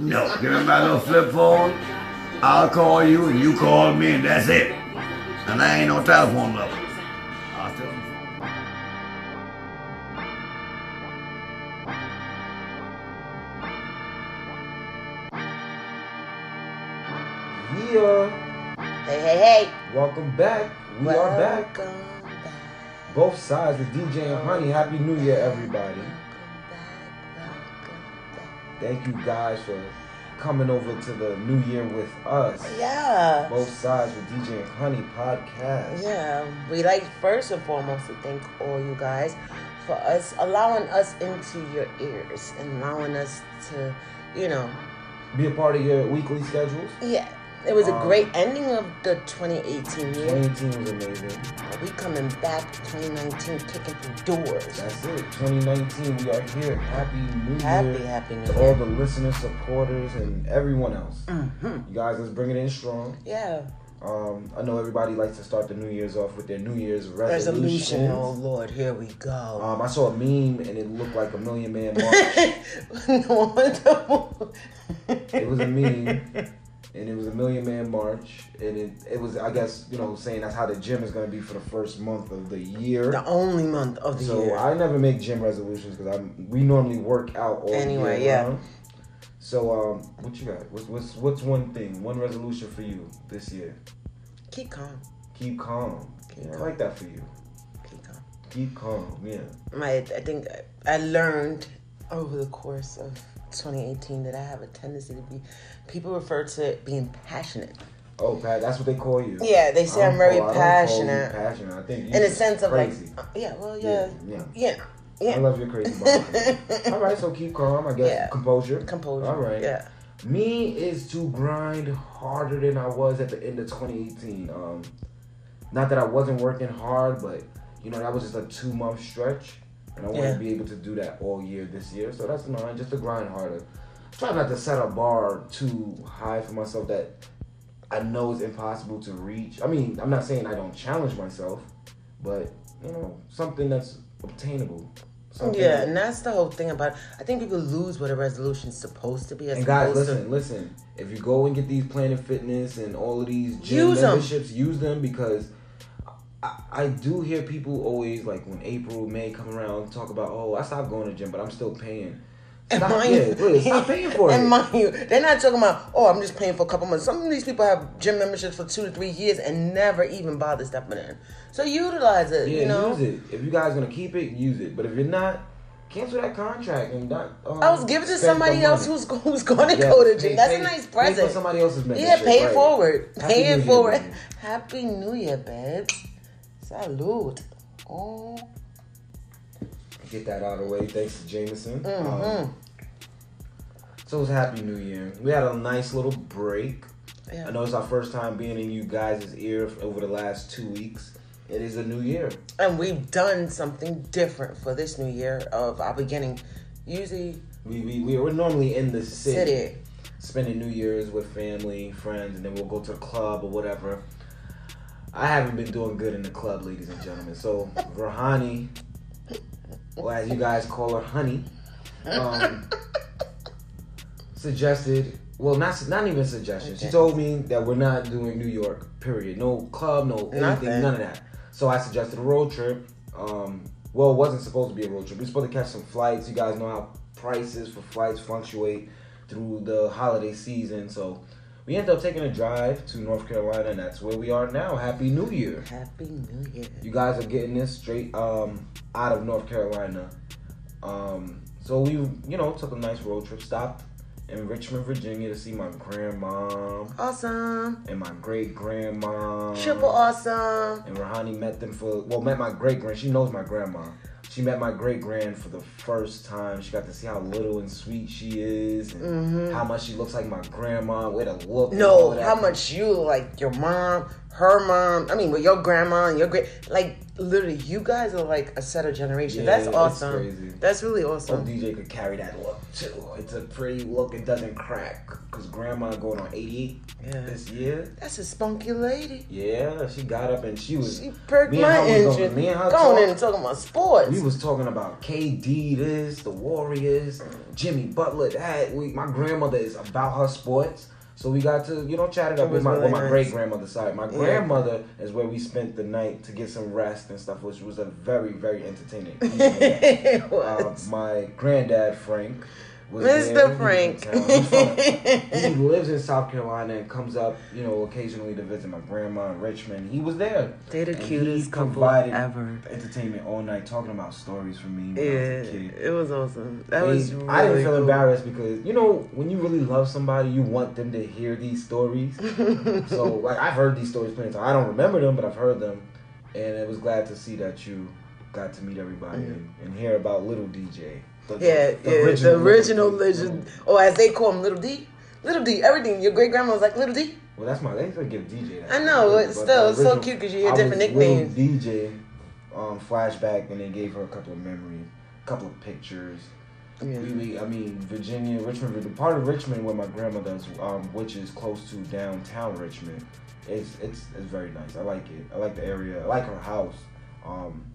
No, give me my little flip phone. I'll call you and you call me and that's it. And I ain't no telephone number. I'll tell you. Yeah, Hey, hey, hey. welcome back. We are back. Welcome back. Both sides with DJ and Honey. Happy New Year, everybody. Thank you guys for coming over to the New Year with us. Yeah. Both sides with DJ and Honey podcast. Yeah. We like first and foremost to thank all you guys for us allowing us into your ears and allowing us to, you know, Be a part of your weekly schedules. yeah. It was a Um, great ending of the 2018 year. 2018 was amazing. We coming back 2019 kicking through doors. That's it. 2019, we are here. Happy New Happy, Year happy happy New to all the listeners, supporters, and everyone else. hmm You guys, let's bring it in strong. Yeah. Um, I know everybody likes to start the New Year's off with their New Year's resolutions. Resolution. Oh Lord, here we go. Um, I saw a meme and it looked like a Million Man March. no it was a meme, and it was a Million Man March, and it it was I guess you know saying that's how the gym is gonna be for the first month of the year. the only month of the So year. So I never make gym resolutions because I'm we normally work out all Anyway, year yeah. round. So um, what you got? What's, what's what's one thing, one resolution for you this year? Keep calm. Keep calm. Keep Yeah, I like that for you. Keep calm. Keep calm. Yeah. My, I think I learned over the course of 2018 that I have a tendency to be. People refer to being passionate. Oh, Pat, that's what they call you. Yeah, they say I I'm don't very call- I don't call you passionate. passionate. I think In a sense of crazy. like, uh, yeah, well, yeah, yeah. yeah, I yeah. love your crazy. All right, so keep calm. I guess Yeah. composure. Composure. All right. Yeah. Me is to grind harder than I was at the end of 2018. Um, not that I wasn't working hard, but you know that was just a two month stretch, and I want Yeah. to be able to do that all year this year. So that's mine, just to grind harder. Try not to set a bar too high for myself that I know is impossible to reach. I mean, I'm not saying I don't challenge myself, but you know something that's obtainable. Something Yeah, that- and that's the whole thing about. I think people lose what a resolution's supposed to be. As And guys, opposed to- listen, listen. If you go and get these Planet Fitness and all of these gym Use 'em. memberships, use them because I, I do hear people always like when April, May come around talk about, oh, I stopped going to gym, but I'm still paying. And Stop, mind yeah, you- stop paying for and it. mind you, they're not talking about, oh, I'm just paying for a couple months. Some of these people have gym memberships for two to three years and never even bother stepping in. So utilize it, yeah, you know? use it. If you guys gonna keep it, use it. But if you're not, cancel that contract and not. Um, I was giving to somebody else money. who's who's going to Yeah, go to pay- gym. That's pay- a nice Pay present. somebody else's membership. yeah, pay it right. forward. Happy pay New it Year, forward. Happy New Year, babes. Salute. Oh. Get that out of the way. Thanks to Jameson. Um, Mm-hmm. so it was Happy New Year. We had a nice little break. Yeah. I know it's our first time being in you guys' ear over the last two weeks. It is a new year. And we've done something different for this new year of our beginning. Usually, We, we, we we're normally in the city, city. spending New Year's with family, friends, and then we'll go to the club or whatever. I haven't been doing good in the club, ladies and gentlemen. So Rahani, or as you guys call her, Honey, um, suggested. Well, not not even suggestion. She told me that we're not doing New York. Period. No club. No anything. Nothing. None of that. So I suggested a road trip. Um, well, it wasn't supposed to be a road trip. We were supposed to catch some flights. You guys know how prices for flights fluctuate through the holiday season. So we ended up taking a drive to North Carolina, and that's where we are now. Happy New Year. Happy New Year. You guys are getting this straight um, out of North Carolina. Um, so we, you know, took a nice road trip. Stopped in Richmond, Virginia, to see my grandma Awesome. and my great grandma. Triple awesome. And Rahani met them for well, met my great grand. She knows my grandma. She met my great grand for the first time. She got to see how little and sweet she is, and how much she looks like my grandma. With a look. and all Mm-hmm. No, how much you like your mom, her mom. I mean, with your grandma and your great, like literally, you guys are like a set of generation. Yeah, That's awesome. That's really So awesome. DJ could carry that look too. It's a pretty look. It doesn't crack. because grandma going on 88 Yeah. this year. That's a spunky lady. Yeah, she got up and she was. She perked my engine. me and her Going talk- in and talking about sports. We was talking about KD, this, the Warriors, Jimmy Butler, that. We, my grandmother is about her sports. So we got to, you know, chat it up with my, really my nice. great grandmother's side. My Yeah. grandmother is where we spent the night to get some rest and stuff, which was a very, very entertaining. uh, my granddad Frank Mr. Frank. in town. He's from- he lives in South Carolina and comes up, you know, occasionally to visit my grandma in Richmond. He was there. They the And he cutest couple ever. Entertainment all night, talking about stories for me Yeah, was it was awesome. That I, was really I didn't feel cool. embarrassed because you know when you really love somebody, you want them to hear these stories. so like I've heard these stories plenty of times. I don't remember them, but I've heard them, and it was glad to see that you got to meet everybody mm-hmm. and, and hear about little DJ. The. Yeah, the yeah, the original legend, or as they call him, Little D. Little D, everything. Your great grandma was like Little D. Well, that's my. They still give DJ. That I know, But still, the it's so cute because you hear different nicknames. DJ, um, flashback, and they gave her a couple of memories, a couple of pictures. Yeah. We, we, I mean, Virginia, Richmond, the part of Richmond where my grandmother is, um, which is close to downtown Richmond, it's it's it's very nice. I like it. I like the area. I like her house. Um,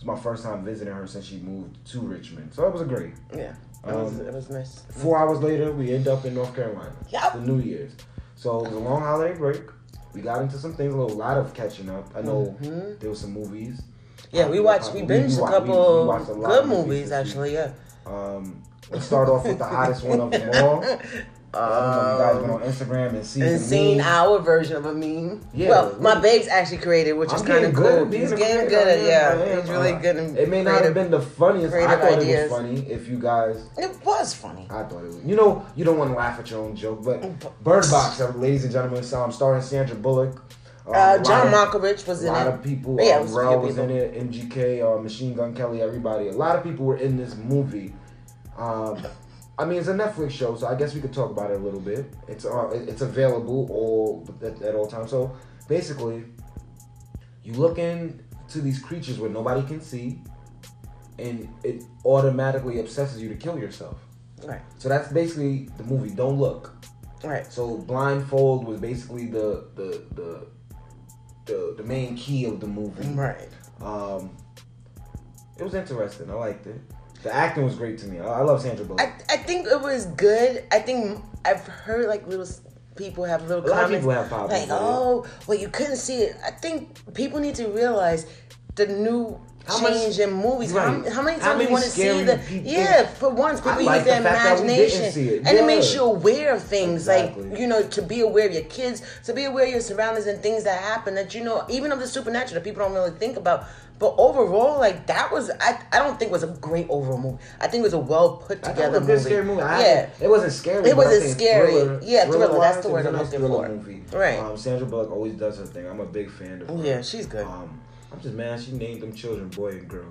it's my first time visiting her since she moved to Richmond, so it was a great. Yeah, it was, Um, it was nice. Four hours later, we end up in North Carolina. Yup. The New Year's. So it was a long holiday break. We got into some things, a little lot of catching up. I know Mhm. there was some movies. Yeah, we watched, we binged a couple we watched a good of movies, actually, yeah. Um, let's start off with the hottest one of them all. I don't know if you guys went on Instagram and seen and seen our version of a meme. Yeah, well, my we- babes actually created, which is I'm kind of good cool. He's getting good at yeah. He's really good. In It may not have been the funniest. I thought ideas. it was funny. If you guys, It was funny. I thought it was. You know, you don't want to laugh at your own joke, but Bird Box, uh, ladies and gentlemen, so I'm starring Sandra Bullock. Um, Uh, John lot was in it. A lot of people. Yeah, um, was Rel was in it. MGK, uh, Machine Gun Kelly, everybody. A lot of people were in this movie. Um, I mean, it's a Netflix show, so I guess we could talk about it a little bit. It's uh, it's available all at, at all times. So basically, you look into these creatures where nobody can see, and it automatically obsesses you to kill yourself. Right, So that's basically the movie. Don't look. right. So blindfold was basically the the the the, the main key of the movie. Right. Um, it was interesting. I liked it. The acting was great to me. I, I love Sandra Bullock. I, I think it was good. I think I've heard like little people have little A lot of comments people have like, "Oh, well, you couldn't see it." I think people need to realize the new How much- change in movies. Right. How, how many How times many you want to see the? people- Yeah, for once, people like use their the fact that we didn't imagination, it. and it makes you aware of things. Exactly. Like you know, to be aware of your kids, to be aware of your surroundings and things that happen that you know, even of the supernatural that people don't really think about. But overall, like that was, I, I don't think was a great overall movie. I think it was a well put together it was a good movie. scary movie. I yeah, it wasn't scary. It wasn't scary. Thriller, Yeah, thriller, that's the word I'm looking for. Movie. Right. Um, Sandra Bullock always does her thing. I'm a big fan of her. Yeah, she's good. Um, I'm just mad she named them children boy and girl.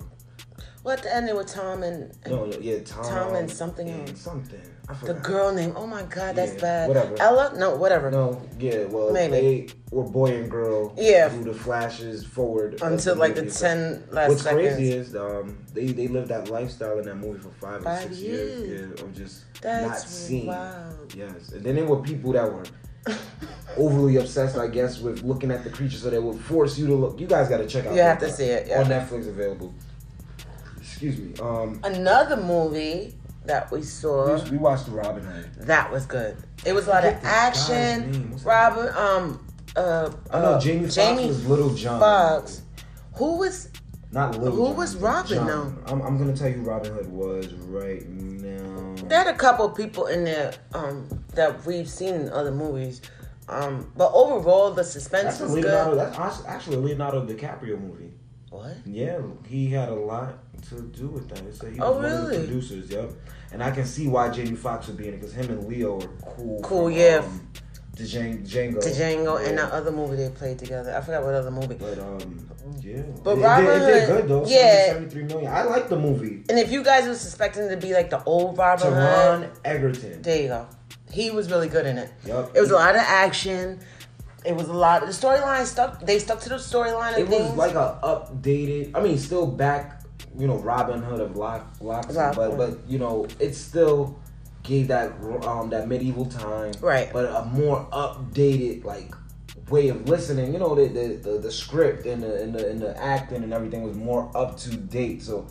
Well, at the end, it was Tom and, and No, no, yeah, Tom. Tom and something and else. Something. The girl name. Oh my God, that's Yeah, bad. whatever. Ella? No, whatever. No, yeah, well, Maybe. they were boy and girl. Yeah. Through the flashes forward Until like the ten last What's seconds. crazy is um, they they lived that lifestyle in that movie for five, or six years. years, yeah, of just That's not seeing. wild. Yes, and then there were people that were overly obsessed, I guess, with looking at the creature, so they would force you to look. You guys got to check out. You have to see it, yeah. on Netflix available. Excuse me. Um, Another movie that we saw we, we watched the Robin Hood. that was good. It was a lot of forget the guy's action. name. What's that? Robert, um, uh, I know uh, Jamie Foxx Jamie was Little John. Fox. Who was? Not Little Who John, was Robin, John. though? I'm, I'm gonna tell you Robin Hood was right now. There had a couple people in there um, that we've seen in other movies, um, but overall the suspense That's was Leonardo. good. That's act- actually a Leonardo DiCaprio movie. What? Yeah, he had a lot to do with that. It said he was Oh, one of the really? producers. Yep. And I can see why Jamie Foxx would be in it because him and Leo are cool. Cool, from, yeah. Um, Django. Django. To Django and Yeah. that other movie they played together. I forgot what other movie. But um, yeah. But it, Robin it, it did good though. yeah. Seventy-three million. I like the movie. And if you guys were suspecting to be like the old Robin Hood, Taron Egerton. there you go. He was really good in it. Yup. It was a lot of action. It was a lot. The storyline stuck. They stuck to the storyline It was things. like a updated. I mean, still back. You know, Robin Hood of Lock, Loxley, Lock- but but you know, it still gave that um that medieval time, Right. But a more updated like way of listening. You know, the the, the, the script and the, and the and the acting and everything was more up to date. So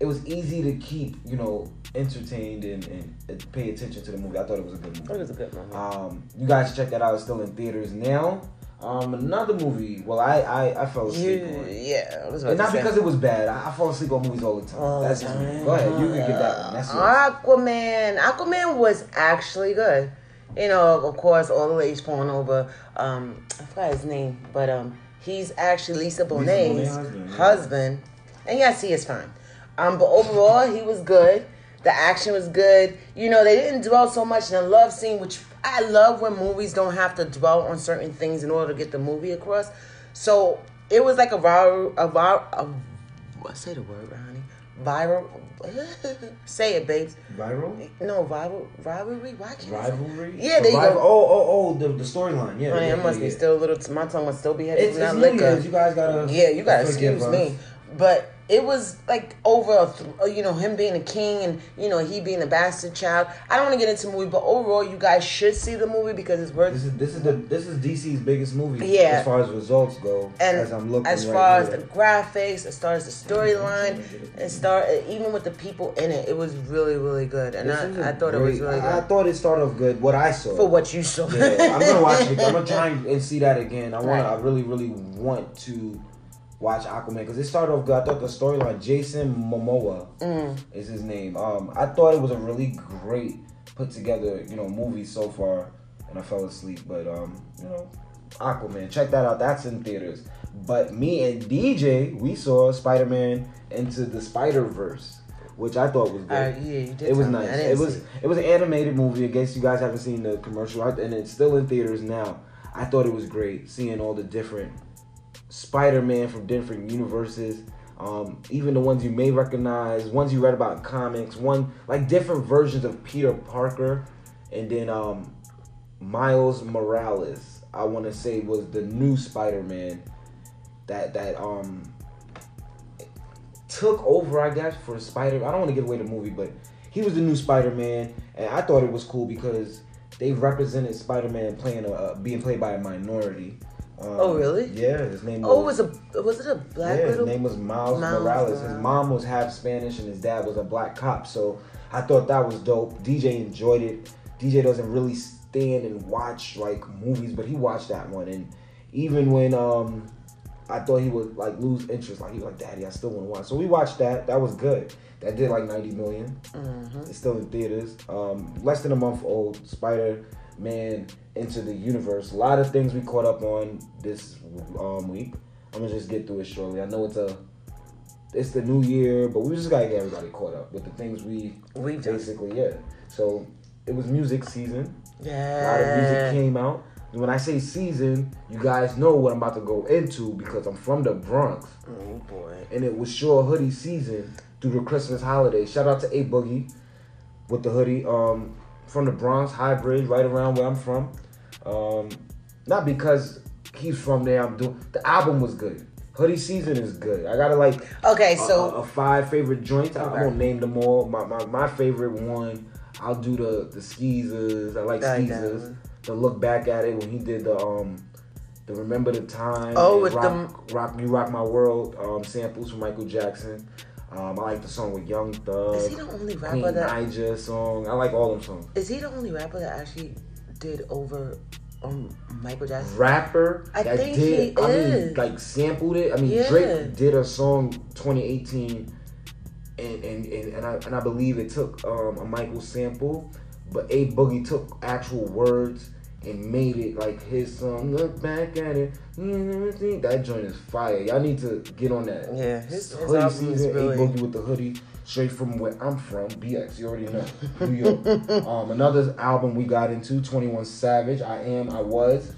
it was easy to keep you know entertained and, and, and pay attention to the movie. I thought it was a good movie. It was a good movie. Um, you guys check that out. It's still in theaters now. Um, another movie. Well, I I, I fell asleep You, on. yeah, was And not because it was bad. I, I fall asleep on movies all the time. The That's just me. Go ahead. You can get that one. That's. Aquaman. Aquaman was actually good. You know, of course, all the ladies falling over. Um, I forgot his name, but um, he's actually Lisa Bonet's Bonet's husband, husband, yeah. and yes, he is fine. Um, but overall, he was good. The action was good. You know, they didn't dwell so much in the love scene, which I love when movies don't have to dwell on certain things in order to get the movie across. So it was like a viral, a viral, a, say the word, honey? Viral. say it, babes. Viral? No, rival, rivalry. Why can't Rivalry? Yeah, there you Rival- go. Oh, oh, oh, the, the storyline. Yeah. Honey, yeah, I must yeah, be yeah. still a little. My tongue must still be heavy It's, it's that liquor. You guys gotta. Yeah, you gotta excuse us. me. But it was like over, uh, you know, him being a king and you know he being a bastard child. I don't want to get into the movie, but overall, you guys should see the movie because it's worth. This is this is the this is DC's biggest movie. Yeah. As far as results go. and as I'm looking as right far as the graphics, as far as the storyline, and start even with the people in it, it was really really good, and I, I, thought it was really I, I thought it started off good. What I saw. for what you saw. Yeah, I'm gonna watch it. I'm gonna try and see that again. I want. Right. I really, really want to watch Aquaman because it started off good. I thought the storyline. Jason Momoa Mm. is his name. Um, I thought it was a really great put together, you know, movie so far, and I fell asleep. But um, you know, Aquaman. Check that out. That's in theaters. But me and DJ, we saw Spider Man into the Spider Verse. Which I thought was good. Uh, yeah, you did. It was nice. It was see it was an animated movie. I guess you guys haven't seen the commercial, and it's still in theaters now. I thought it was great seeing all the different Spider-Man from different universes. Um, even the ones you may recognize, ones you read about in comics, one like different versions of Peter Parker, and then um, Miles Morales. I want to say was the new Spider-Man that that um took over, I guess, for Spider. I don't want to give away the movie, but he was the new Spider-Man, and I thought it was cool because they represented Spider-Man playing a, being played by a minority. Um, Oh, really? Yeah, his name. Oh, was, was a was it a black yeah, his name was Miles, Miles Morales. His mom was half Spanish and his dad was a black cop. So I thought that was dope. DJ enjoyed it. DJ doesn't really stand and watch like movies, but he watched that one. And even when um I thought he would like lose interest, like he was like, Daddy, I still want to watch. So we watched that. That was good. That did like 90 million. Mm-hmm. It's still in theaters. Um, less than a month old. Spider Man into the universe. A lot of things we caught up on this um, week. I'm gonna just get through it shortly. I know it's a it's the new year, but we just gotta get everybody caught up with the things we done. basically yeah. So it was music season. Yeah, a lot of music came out. And when I say season, you guys know what I'm about to go into because I'm from the Bronx Oh boy. and it was sure hoodie season through the Christmas holiday. Shout out to A Boogie with the hoodie. Um, from the Bronx, High Bridge, right around where I'm from. Um, not because he's from there. I'm doing the album was good. Hoodie season is good. I gotta like Okay, so a, a five favorite joints. I, I Okay. won't name them all. My, my my favorite one. I'll do the the skeezers. I like I like that skeezers. To look back at it when he did the um the remember the time. Oh, with rock, rock you rock my world um samples from Michael Jackson. Um, I like the song with Young Thug. is he the only Queen rapper that Naija song. I like all them songs. is he the only rapper that actually did over on Michael Jackson? Rapper I that think did he I mean like sampled it. I mean Yeah. Drake did a song 2018 and and, and, and I and I believe it took um, a Michael sample, but A Boogie took actual words and made it like his song. Look back at it, that joint is fire. Y'all need to get on that. Yeah, his- his hoodie season. really- A Boogie with the hoodie, straight from where I'm from, BX. You already know, New York. um, another album we got into, Twenty One Savage. I am, I was,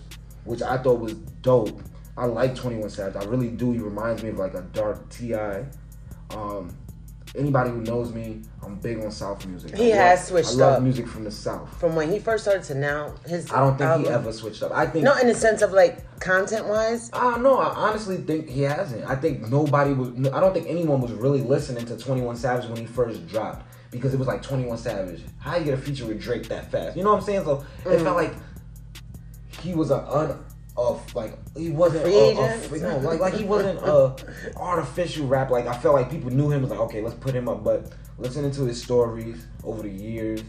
which I thought was dope. I like Twenty One Savage. I really do. He reminds me of like a dark Ti. Um, anybody who knows me, I'm big on South music. He I has love, switched I love up. music from the South. From when he first started to now, his I don't think he ever switched up. I think No, in the sense of like content wise. I uh, don't know. I honestly think he hasn't. I think nobody was. I don't think anyone was really listening to Twenty One Savage when he first dropped. because it was like 21 Savage. How you get a feature with Drake that fast? You know what I'm saying? So it mm. felt like he was a un of like he wasn't Free a, a free- no, like like he wasn't a artificial rap. Like I felt like people knew him was like okay, let's put him up. But listening to his stories over the years,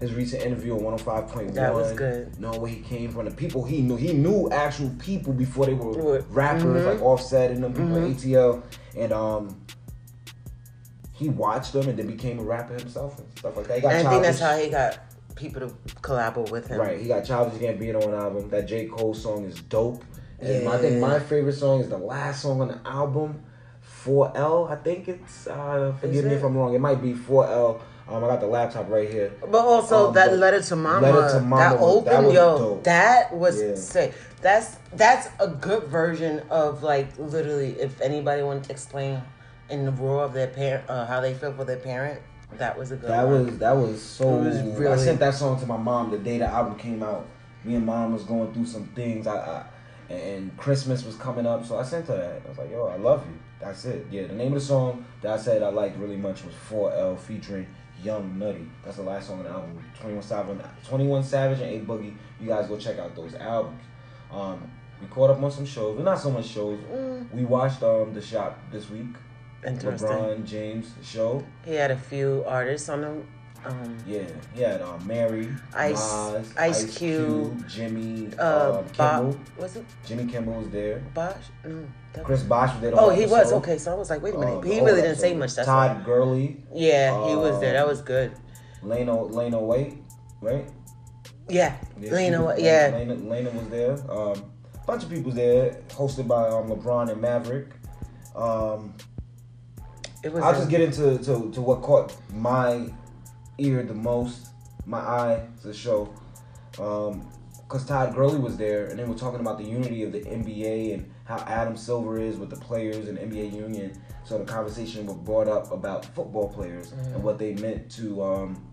his recent interview on 105.1, That was good. Knowing where he came from, the people he knew, he knew actual people before they were rappers Mhm. like Offset and them people like ATL, and um. He watched them and then became a rapper himself and stuff like that. And I think that's how he got people to collabo with him. Right, he got Childish Gambino on album. That J Cole song is dope. And I think my favorite song is the last song on the album, 4L. I think it's. Uh, forgive me if I'm wrong. It might be 4L. Um, I got the laptop right here. But also Um, that letter to mama, Letter to Mama that open, that yo, dope. that was Yeah. sick. That's that's a good version of like literally, if anybody wanted to explain in the roar of their parent, uh, how they feel for their parent, that was a good. That one. was that was so. It was I sent that song to my mom the day the album came out. Me and mom was going through some things. I, I and Christmas was coming up, so I sent her that. I was like, "Yo, I love you." That's it. Yeah, the name of the song that I said I liked really much was 4L featuring Young Nudy. That's the last song on the album. 21 Savage, 21 Savage and A Boogie. You guys go check out those albums. Um, we caught up on some shows, but not so much shows. We watched um the shop this week. Interesting. LeBron James show. He had a few artists on him. Um, Yeah, he had um, Mary, Ice- Nas, Ice Cube, Jimmy, uh, Bob, Kimmel. was it Jimmy Kimmel was there. Bosch? No. Chris Bosh was there. Oh, he was okay. So I was like, wait a minute. Um, he really didn't say much. That's Todd why. Gurley, Yeah, he was there. That Um, was good. Leno, Leno Wait, right? Yeah, Yeah, Lena. was- Yeah, Lena, Lena was there. Um, a bunch of people there, hosted by um, LeBron and Maverick. Um, it was. I'll a- just get into to, to what caught my ear the most, my eye to the show. Um, Cause Todd Gurley was there, and they were talking about the unity of the NBA and how Adam Silver is with the players and NBA union. So the conversation was brought up about football players Mm-hmm. and what they meant to um,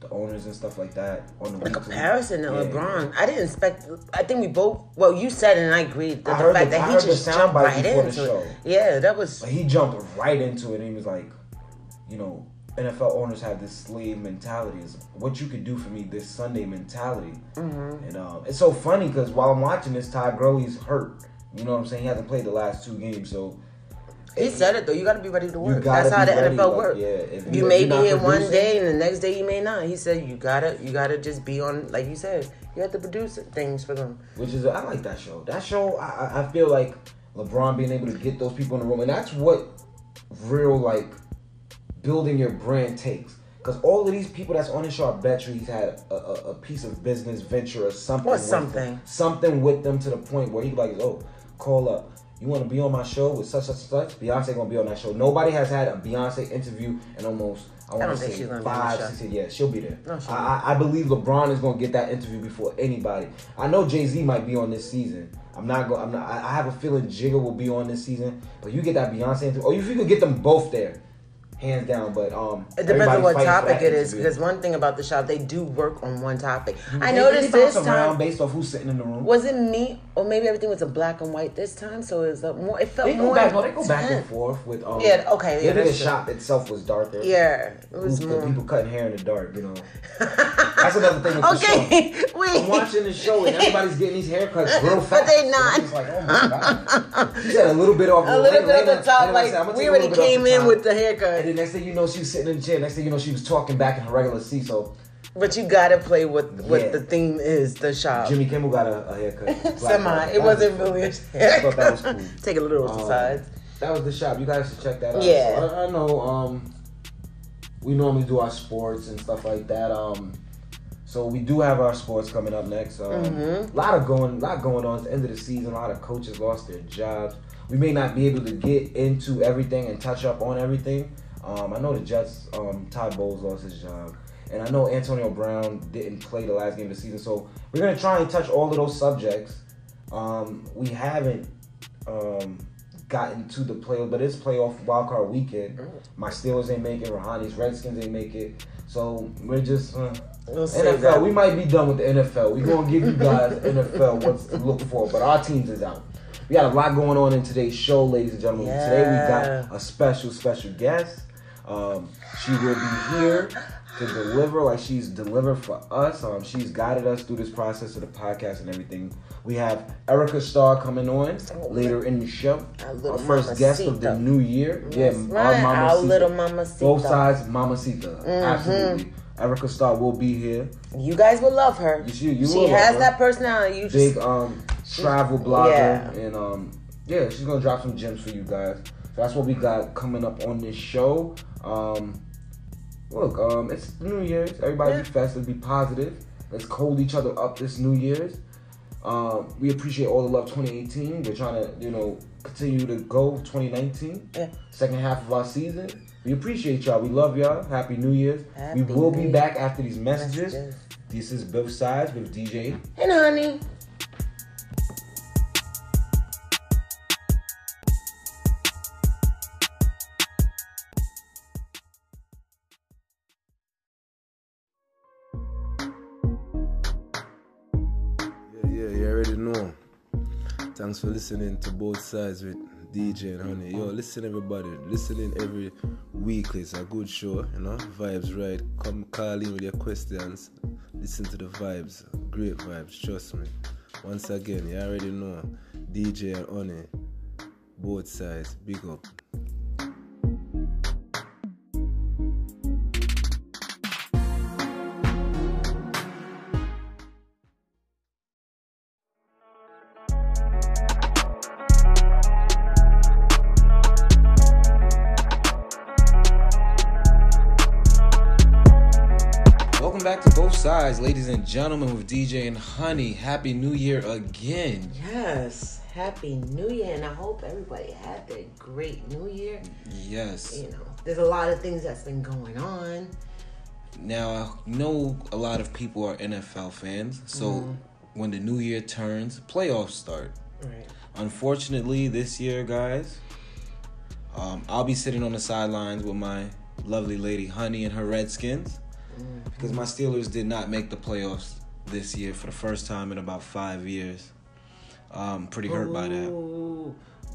the owners and stuff like that on the the weekly. comparison to Yeah. LeBron. I didn't expect. I think we both. Well, you said and I agreed. The, I the fact the- that I he just jumped right into show. it. Yeah, that was. He jumped right into it, and he was like, you know, NFL owners have this slave mentality. Is what you could do for me this Sunday mentality. Mm-hmm. And um, it's so funny because while I'm watching this, Todd Gurley's hurt. You know what I'm saying? He hasn't played the last two games, so He said it though. You got to be ready to work. That's how the ready, NFL like, works. Yeah, if You may be here one day and the next day you may not. He said you gotta, you gotta just be on, like you said, you have to produce things for them. which is I like that show. That show, I, I- feel like LeBron being able to get those people in the room, and that's what real like building your brand takes. Because all of these people that's on the show, I bet you he's had a, a, a piece of business venture or something. Or with something. them. something with them to the point where he like, oh, call up. You want to be on my show with such such such? Beyonce gonna be on that show. Nobody has had a Beyonce interview in almost I want to say five, six. Yeah, she'll be there. No, she'll I, I I believe LeBron is gonna get that interview before anybody. I know Jay Z might be on this season. I'm not going. I'm not. I I have a feeling Jigga will be on this season. But you get that Beyonce interview, or if you could get them both there, hands down. But um, It depends on what topic it is, because one thing about the shop, they do work on one topic. I They- noticed they this time. based off who's sitting in the room. Was it me, or maybe everything was a black and white this time? So it was a more. It felt They more. back. No, they go back and forth with. Um, Yeah, okay, yeah, the shop itself was darker. Yeah, it was more. people cutting hair in the dark? You know. That's another thing with the show. Okay, I'm watching the show and everybody's getting these haircuts real fast. But they not. I'm like, oh my god. She said a little bit off. A little bit at the top, like said, "I'm gonna we already off came in with the haircut, next thing you know, she was sitting in the chair. Next thing you know, she was talking back in her regular seat. So but you gotta play what what Yeah. the theme is. The shop. Jimmy Kimmel got a, a haircut. Semi. It wasn't was really a thought that was haircut. cool. Take a little to the Um, sides. That was the shop. You guys should check that out. Yeah. So I, I know. Um, we normally do our sports and stuff like that. Um, so we do have our sports coming up next. Um, Mhm. A lot of going, a lot going on at the end of the season. A lot of coaches lost their jobs. We may not be able to get into everything and touch up on everything. Um, I know the Jets. Um, Todd Bowles lost his job, and I know Antonio Brown didn't play the last game of the season. So we're gonna try and touch all of those subjects. Um, we haven't um, gotten to the playoff, but it's playoff wildcard weekend. My Steelers ain't making it. Rahani's Redskins ain't make it. So we're just uh, NFL. that. We might be done with the NFL. We're gonna give you guys NFL what's to look for, but our teams is out. We got a lot going on in today's show, ladies and gentlemen. Today we got a special, special guest. Um, she will be here to deliver like she's delivered for us. Um, she's guided us through this process of the podcast and everything. We have Erica Starr coming on later in the show. Our Our first guest of the new year. That's right, our little Mama mamacita. Both sides, mamacita. Mm-hmm. Absolutely. Erica Starr will be here. You guys will love her. You you she has that personality. You just Big um travel blogger Yeah. and um yeah, she's gonna drop some gems for you guys. That's what we got coming up on this show. Um look, um it's New Year's. Everybody Yeah. be festive, be positive. Let's hold each other up this New Year's. Um, we appreciate all the love 2018. We're trying to, you know, continue to go 2019. Yeah. Second half of our season. We appreciate y'all. We love y'all. Happy New Year's. Happy we will New be back after these messages. Messages. This is both sides with DJ. and honey. Thanks for listening to both sides with DJ and Honey. Yo, listen everybody. Listening every week. It's a good show, you know. Vibes right. Come call in with your questions. Listen to the vibes. Great vibes, trust me. Once again, you already know. DJ and Honey. Both sides. Big up. Sides, ladies and gentlemen, with DJ and Honey. Happy New Year again. Yes. Happy New Year, and I hope everybody had a great New Year. Yes. You know, there's a lot of things that's been going on. Now I know a lot of people are NFL fans, so when the new year turns, playoffs start. Right. Unfortunately, this year, guys, um, I'll be sitting on the sidelines with my lovely lady Honey and her Redskins because my Steelers did not make the playoffs this year for the first time in about five years. Um, pretty hurt by that. Boo.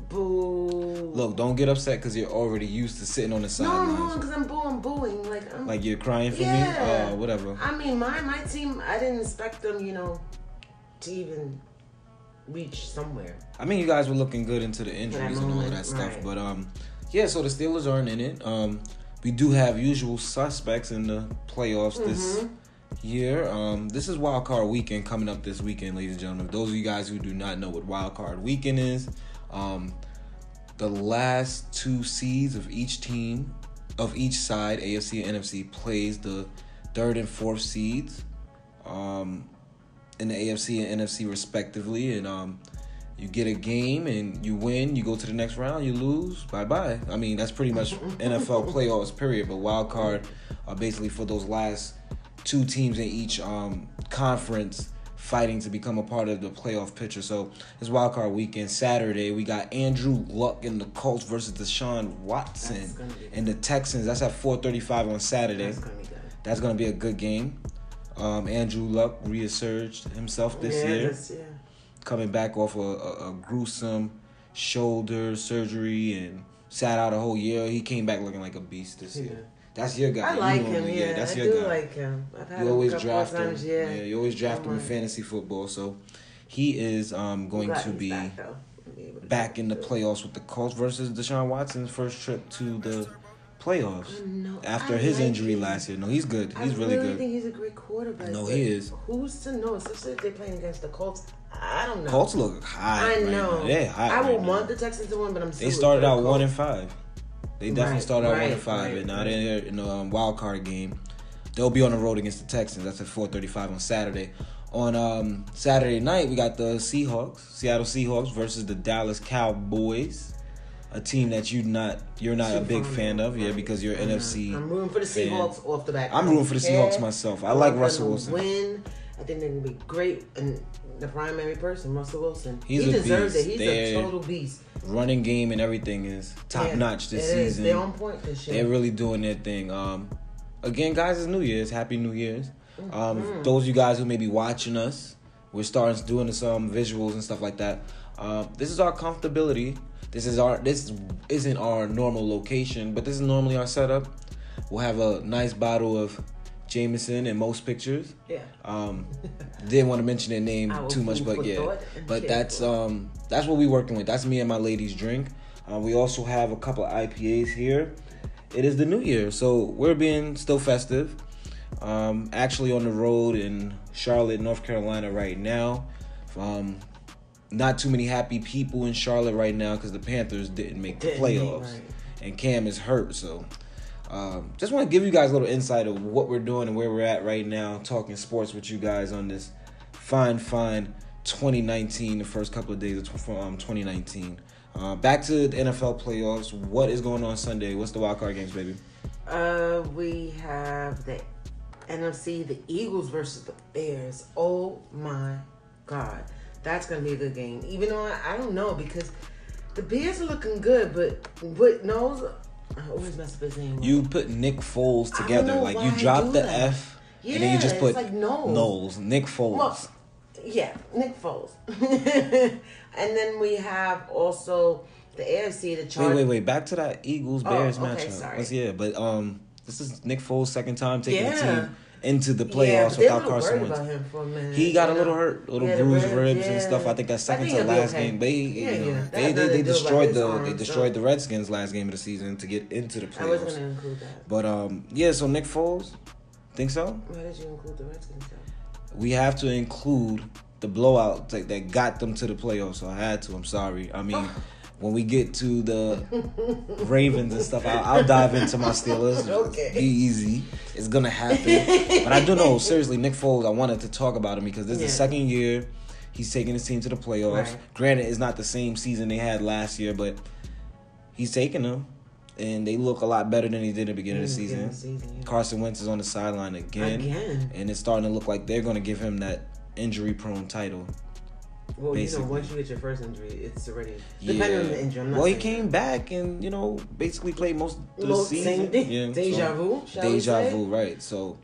Boo. Look, don't get upset because you're already used to sitting on the no, I'm booing because I'm booing, booing. Like, I'm, Like you're crying for Yeah. me? Uh, whatever. I mean, my my team. I didn't expect them, you know, to even reach somewhere. I mean, you guys were looking good into the injuries and all that stuff, right. but um, yeah. So the Steelers aren't in it. Um, we do have usual suspects in the playoffs this Mm-hmm. year. Um, this is Wild Card Weekend coming up this weekend, ladies and gentlemen. Those of you guys who do not know what Wild Card Weekend is, um, the last two seeds of each team, of each side, AFC and NFC, plays the third and fourth seeds. Um, in the AFC and NFC respectively, and um, you get a game and you win, you go to the next round, you lose, bye bye. I mean that's pretty much NFL playoffs period. But wild card are basically for those last two teams in each um, conference fighting to become a part of the playoff picture. So it's wild card weekend. Saturday we got Andrew Luck and the Colts versus Deshaun Watson and the Texans. That's at 4:35 on Saturday. That's gonna be good. That's gonna be a good game. Um, Andrew Luck reasserted himself this yeah, year, This, yeah. Coming back off a, a, a gruesome shoulder surgery and sat out a whole year. He came back looking like a beast this Yeah. year. That's your guy. I You like him. normally- Yeah, that's I your do guy. like him. I've had you him always a draft times. him. Yeah. you always draft him in fantasy football. So he is um, going to be back. Be to back in the playoffs with the Colts versus Deshaun Watson's first trip to the playoffs No, after I his like injury him. last year. No, he's good. He's I really really good. I think he's a great quarterback. No, he is. Who's to know? Especially if they're playing against the Colts. I don't know. Colts look high. I right know. now. They're high. I right would now. want the Texans to win, but I'm. They started out one and five. They definitely Right, started out one and five, right, and now right. they're in the um, wild card game. They'll be on the road against the Texans. That's at four thirty-five on Saturday. On um, Saturday night, we got the Seahawks, Seattle Seahawks versus the Dallas Cowboys, a team that you not you're not a big fun, fan of, yeah, because you're Mhm. NFC. I'm rooting for the fan. Seahawks off the back. I'm I rooting for the. Seahawks myself. I want like Russell Wilson. Win. I think they're gonna be great, and the primary person, Russell Wilson, He's he deserves beast. it. He's They're- a total beast. Running game and everything is top Yeah, notch this it is. season. They're on point this year. They're really doing their thing. Um, again, guys, it's New Year's. Happy New Year's. Um, Mm-hmm. Those of you guys who may be watching us, we're starting to doing some visuals and stuff like that. Um, this is our comfortability. This is our. This isn't our normal location, but this is normally our setup. we'll have a nice bottle of Jameson and most pictures. Yeah. Um, didn't want to mention their name too much, but yeah. But that's um that's what we working with. That's me and my ladies drink. Uh, we also have a couple of IPAs here. It is the new year, so we're being still festive. Um, actually on the road in Charlotte, North Carolina right now. Um, not too many happy people in Charlotte right now because the Panthers didn't make the playoffs, right. and Cam is hurt. So, um, just want to give you guys a little insight of what we're doing and where we're at right now, talking sports with you guys on this fine, fine 2019, the first couple of days of um, 2019. Uh, back to the NFL playoffs. What is going on Sunday? What's the wild card games, baby? Uh, we have the NFC, the Eagles versus the Bears. Oh my God, that's gonna be a good game. Even though I, I don't know because the Bears are looking good, but but knows I always mess up his name. You put Nick Foles together, like you drop the that. F, and then you just put like Knowles. Knowles, Nick Foles. Well, yeah, Nick Foles. and then we have also the AFC, the Wait, Chargers. wait, wait. Back to that Eagles Oh, Bears okay, matchup. sorry. Let's- yeah, but um, this is Nick Foles' second time taking the team into the playoffs but without Carson Wentz. about him for a minute. He got a little hurt, little Yeah, bruised ribs, ribs and stuff. I think that second think to last okay. game. They, Yeah, you know, yeah. They, they, they to do with destroyed the arm, they so- destroyed the Redskins last game of the season to get into the playoffs. I was to include that. But um, yeah. So Nick Foles, think so? Why did you include the Redskins? though? We have to include the blowout that, that got them to the playoffs. So I had to. I'm sorry. I mean, when we get to the Ravens and stuff, I'll, I'll dive into my Steelers. Okay. Be easy. It's gonna happen. but I do know seriously, Nick Foles. I wanted to talk about him because this is the second year he's taking his team to the playoffs. Right. Granted, it's not the same season they had last year, but he's taking them. And they look a lot better than he did at the beginning of the mm, season. the season, yeah. Carson Wentz is on the sideline again, Again. and it's starting to look like they're going to give him that injury-prone title. Well, Basically. you know, once you get your first injury, it's already depending on the injury. I'm not well, he came back and you know basically played most of the season. same thing. Yeah, Deja so- vu, Deja vu, right? So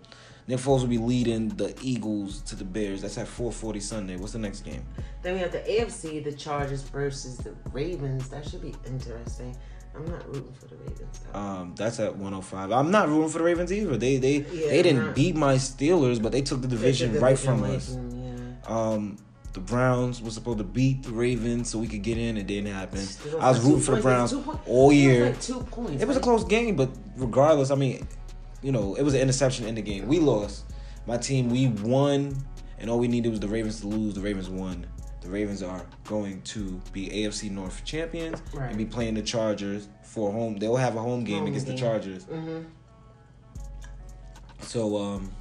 Nick Foles will be leading the Eagles to the Bears. That's at 4:40 Sunday. What's the next game? Then we have the AFC, the Chargers versus the Ravens. That should be interesting. I'm not rooting for the Ravens. Though. Um, that's at 105. I'm not rooting for the Ravens either. They they Yeah, they didn't not- beat my Steelers, but they took the They took division right division from us. yeah. Um, the Browns were supposed to beat the Ravens so we could get in. It didn't happen. It I was rooting for the. Browns all It was year. like two points. It was a close game, but regardless, I mean, you know, it was an interception in the game. We lost. My team, we won, and all we needed was the Ravens to lose. The Ravens won. The Ravens are going to be AFC North champions Right. and be playing the Chargers for home. They'll have a home game Home against game. the Chargers. Mhm. So, um,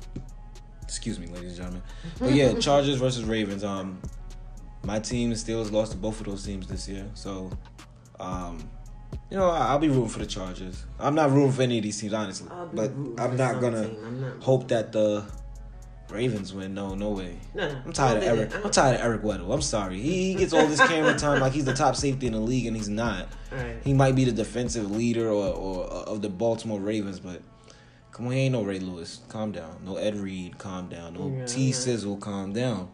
excuse me, ladies and gentlemen. But yeah, Chargers versus Ravens. Um, my team, still has lost to both of those teams this year. So, um, you know, I- I'll be rooting for the Chargers. I'm not rooting for any of these teams, honestly. But I'm not gonna. I'm not hope that the Ravens win. No, no way. No, no. I'm tired of No, Eric. I'm tired of Eric Weddle. I'm sorry. He, he gets all this camera time like he's the top safety in the league, and he's not. Right. He might be the defensive leader or, or of the Baltimore Ravens, but come on, he ain't no Ray Lewis. Calm down. No Ed Reed. Calm down. No Yeah, T. Sizzle. Calm down.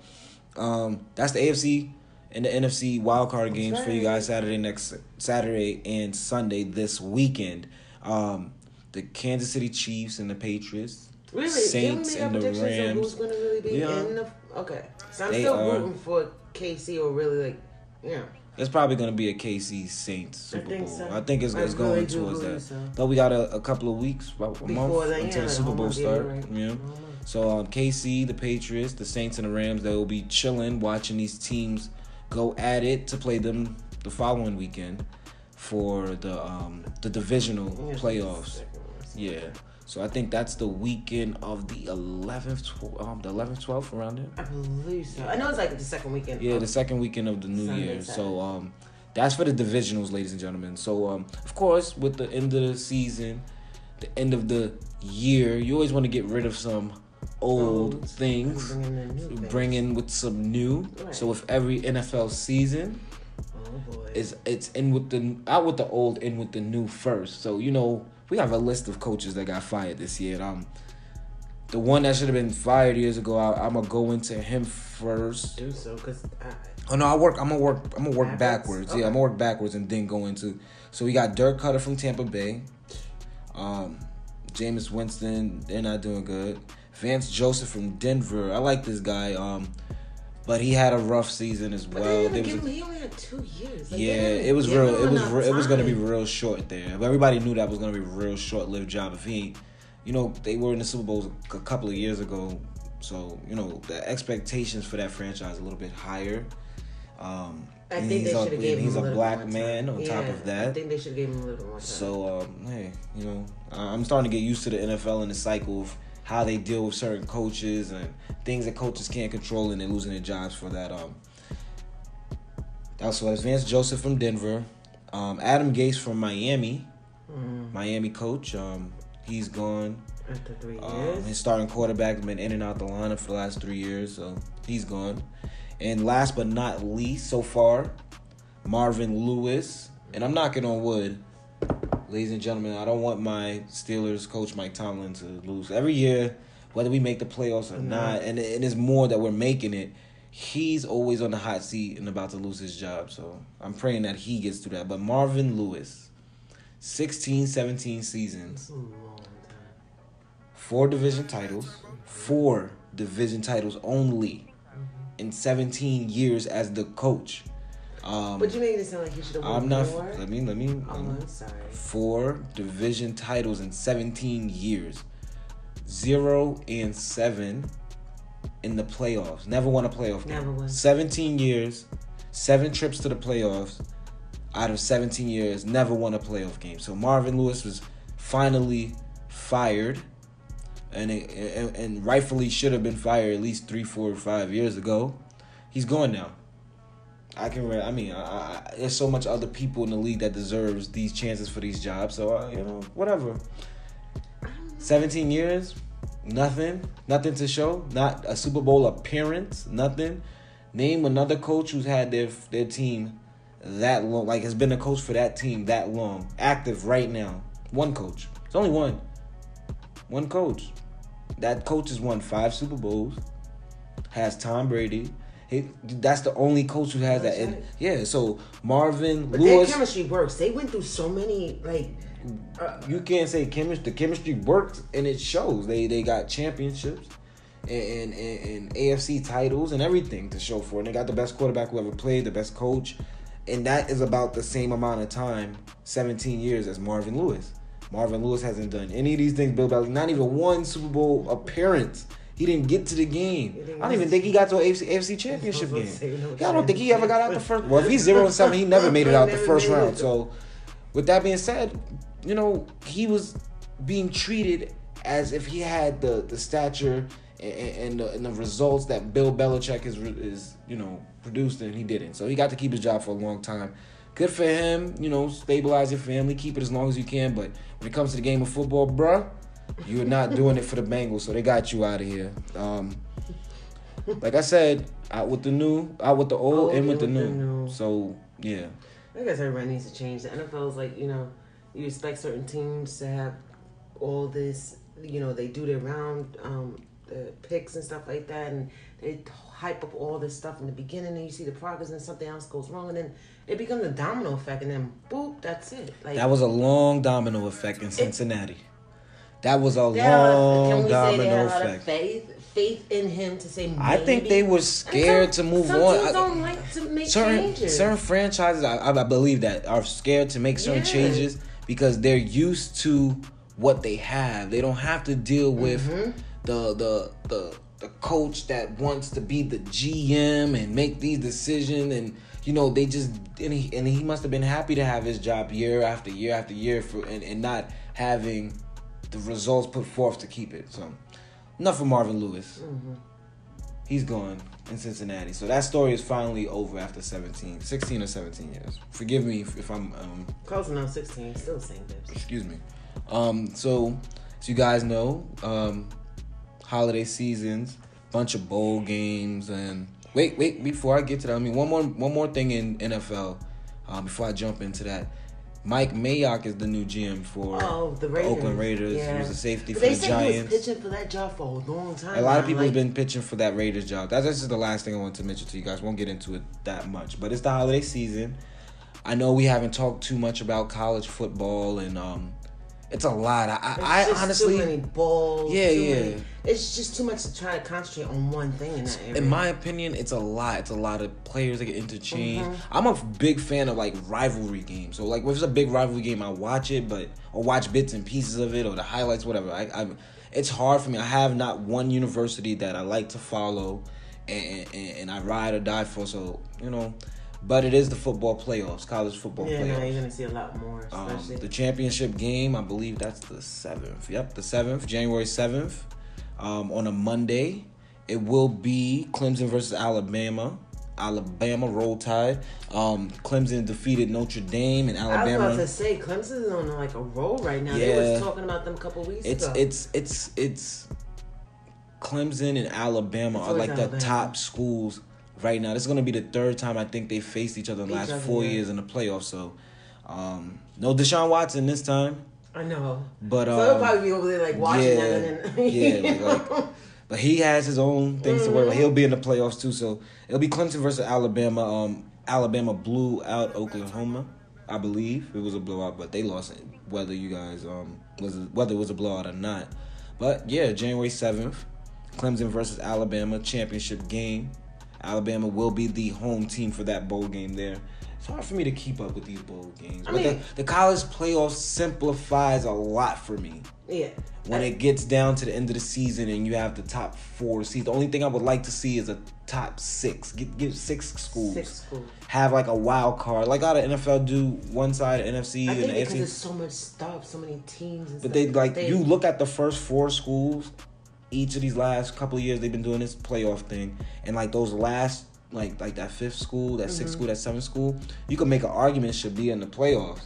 Um, that's the AFC and the NFC wildcard games for you guys Saturday next Saturday and Sunday this weekend. Um, the Kansas City Chiefs and the Patriots. Really? Saints and the Rams. Who's to really be Yeah. in the? Okay, so I'm They still are. rooting for KC or really like, yeah. It's probably going to be a KC Saints Super think Bowl. so. I think it's, I it's going really towards that. so. Though we got a, a couple of weeks, about a month that, until yeah, the Super Bowl start. right. Yeah. So um, KC, the Patriots, the Saints, and the Rams, they will be chilling, watching these teams go at it to play them the following weekend for the um, the divisional playoffs. Yeah. So I think that's the weekend of the 11th, tw- um, the 11th, 12th around there. I believe so. I know it's like the second weekend. Yeah, the second weekend of the new Sunday, year. Saturday. So um that's for the divisionals, ladies and gentlemen. So um of course with the end of the season, the end of the year, you always want to get rid of some old Old things. and bring in new. Bring in with some new. Right. So with every NFL season, Oh boy. is it's in with the out with the old, in with the new first. So you know we have a list of coaches that got fired this year. And, um, the one that should have been fired years ago, I, I'm gonna go into him first. do so because I, Oh no, I work. I'm gonna work. I'm gonna work Backwards? backwards. Okay. Yeah, I'm gonna work backwards and then go into. So we got Dirk Koetter from Tampa Bay. Um, Jameis Winston, they're not doing good. Vance Joseph from Denver, I like this guy. Um, but he had a rough season as But well. they didn't was give a- he only had two years. Like, yeah, it was real. It was re- it was gonna be real short there. Everybody knew that was gonna be a real short lived job. If he, you know, they were in the Super Bowls a couple of years ago, so you know the expectations for that franchise a little bit higher. Um, I think they should have gave he's him a a black more man time. on yeah, top of that. I think they should have gave him a little more time. So um, hey, you know, I'm starting to get used to the NFL and the cycle of how they deal with certain coaches and things that coaches can't control and they're losing their jobs for that. Um, that's what Vance Joseph from Denver, um, Adam Gase from Miami, Mm, Miami coach. Um, he's gone. after three Um, years. his starting quarterback been in and out the lineup for the last three years, so he's gone. And last but not least, so far, Marvin Lewis. And I'm knocking on wood, ladies and gentlemen. I don't want my Steelers coach Mike Tomlin to lose every year, whether we make the playoffs or not. And and it's more that we're making it. He's always on the hot seat and about to lose his job. So I'm praying that he gets through that. But Marvin Lewis, 16, 17 seasons That's a long time. four division titles, four division titles only mm-hmm. in 17 years as the coach. Um, But you making it sound like he should have won I'm not. more. Let me. Let me. Oh, me- I'm sorry. four division titles in 17 years, zero and seven in the playoffs. Never won a playoff game. Never won. 17 years, seven trips to the playoffs. Out of 17 years, never won a playoff game. So Marvin Lewis was finally fired, and it, and, and rightfully should have been fired at least three, four, five years ago. He's gone now. I can. I mean, I, I, there's so much other people in the league that deserves these chances for these jobs. So uh, you know, whatever. 17 years, nothing, nothing to show. Not a Super Bowl appearance, nothing. Name another coach who's had their their team that long, like has been a coach for that team that long, active right now. One coach. It's only one. One coach. That coach has won five Super Bowls. Has Tom Brady. He, that's the only coach who has That's that. And, yeah. So Marvin But Lewis. their chemistry works. They went through so many like. Uh, you can't say chemistry. The chemistry worked, and it shows. They they got championships and, and, and AFC titles and everything to show for. it. And they got the best quarterback who ever played, the best coach, and that is about the same amount of time, seventeen years, as Marvin Lewis. Marvin Lewis hasn't done any of these things. Bill Belichick, not even one Super Bowl appearance. He didn't get to the game. I don't even think he got to an AFC, AFC championship I was gonna say, game. no Yeah, I don't think he ever got out the first. Well, if he's zero and seven, he never made it out the first round. So, with that being said, you know he was being treated as if he had the the stature and, and, the, and the results that Bill Belichick is is you know produced, and he didn't. So he got to keep his job for a long time. Good for him, you know, stabilize your family, keep it as long as you can. But when it comes to the game of football, bruh, you're not doing it for the Bengals, so they got you out of here. Um, like I said, out with the new, out with the old, in with the with the new. new. So yeah, I guess everybody needs to change. The NFL is like, you know, you expect certain teams to have all this, you know, they do their round um, the picks and stuff like that, and they hype up all this stuff in the beginning, and you see the progress, and something else goes wrong, and then it becomes a domino effect, and then boop, that's it. Like that was a long domino effect in Cincinnati. That was a they had a long can we say they domino had a lot of effect. faith, faith in him to say. Maybe? I think they were scared some- to move some on. Teams don't like to make certain changes. certain franchises, I, I believe that are scared to make certain Yeah. changes because they're used to what they have. They don't have to deal with Mm-hmm. the the the the coach that wants to be the GM and make these decisions and you know they just and he and he must have been happy to have his job year after year after year for and, and not having the results put forth to keep it. So enough of Marvin Lewis. Mm-hmm. He's gone in Cincinnati. So that story is finally over after 17, 16 or 17 years. Forgive me if, if I'm um, enough, sixteen, still the same bitch. excuse me. Um, so, as you guys know, um, holiday seasons, bunch of bowl games, and wait, wait, before I get to that, I mean one more, one more thing in NFL, um, before I jump into that. Mike Mayock is the new GM for Oh, the the Oakland Raiders. He was a safety But for they the Giants. he was pitching for that job for a long time. A lot of people like, have been pitching for that Raiders job. That's just the last thing I want to mention to you guys. Won't get into it that much, but it's the holiday season. I know we haven't talked too much about college football and um, it's a lot. I, I, I honestly, too many balls. Yeah, yeah. many- it's just too much to try to concentrate on one thing in that area. in my opinion, it's a lot. It's a lot of players that get interchanged. Mm-hmm. I'm a big fan of like rivalry games. So like if it's a big rivalry game, I watch it, but or watch bits and pieces of it or the highlights, whatever. I, I it's hard for me. I have not one university that I like to follow, and, and, and I ride or die for. So you know, but it is the football playoffs, college football yeah, playoffs. no, you're gonna see a lot more, Um, especially. the championship game, I believe that's the seventh. Yep, the seventh, January seventh, um, on a Monday. It will be Clemson versus Alabama. Alabama roll tide. Um, Clemson defeated Notre Dame and Alabama. I was about to say Clemson is on like a roll right now. They Yeah. was talking about them a couple weeks It's ago. it's it's it's Clemson and Alabama It's are like the top schools right now. This is gonna be the third time I think they faced each other in the last four yeah. years in the playoffs. So, um, no Deshaun Watson this time, I know. but So they'll um, probably be over there like watching yeah, that then yeah, like, like- but he has his own things to worry about. He'll be in the playoffs too, so it'll be Clemson versus Alabama. Um, Alabama blew out Oklahoma, I believe it was a blowout, but they lost. it, Whether you guys um was it, whether it was a blowout or not, but yeah, January seventh, Clemson versus Alabama championship game. Alabama will be the home team for that bowl game there. It's hard for me to keep up with these bowl games, I but mean- the, the college playoff simplifies a lot for me yeah. when it gets down to the end of the season and you have the top four seeds. The only thing I would like to see is a top six. Give, give six schools. Six schools. Have like a wild card, like how the NFL do one side NFC I and think the because there's so much stuff, so many teams. And But stuff, they like you look at the first four schools. Each of these last couple of years, they've been doing this playoff thing, and like those last, like like that fifth school, that Mm-hmm. sixth school, that seventh school, you can make an argument should be in the playoffs,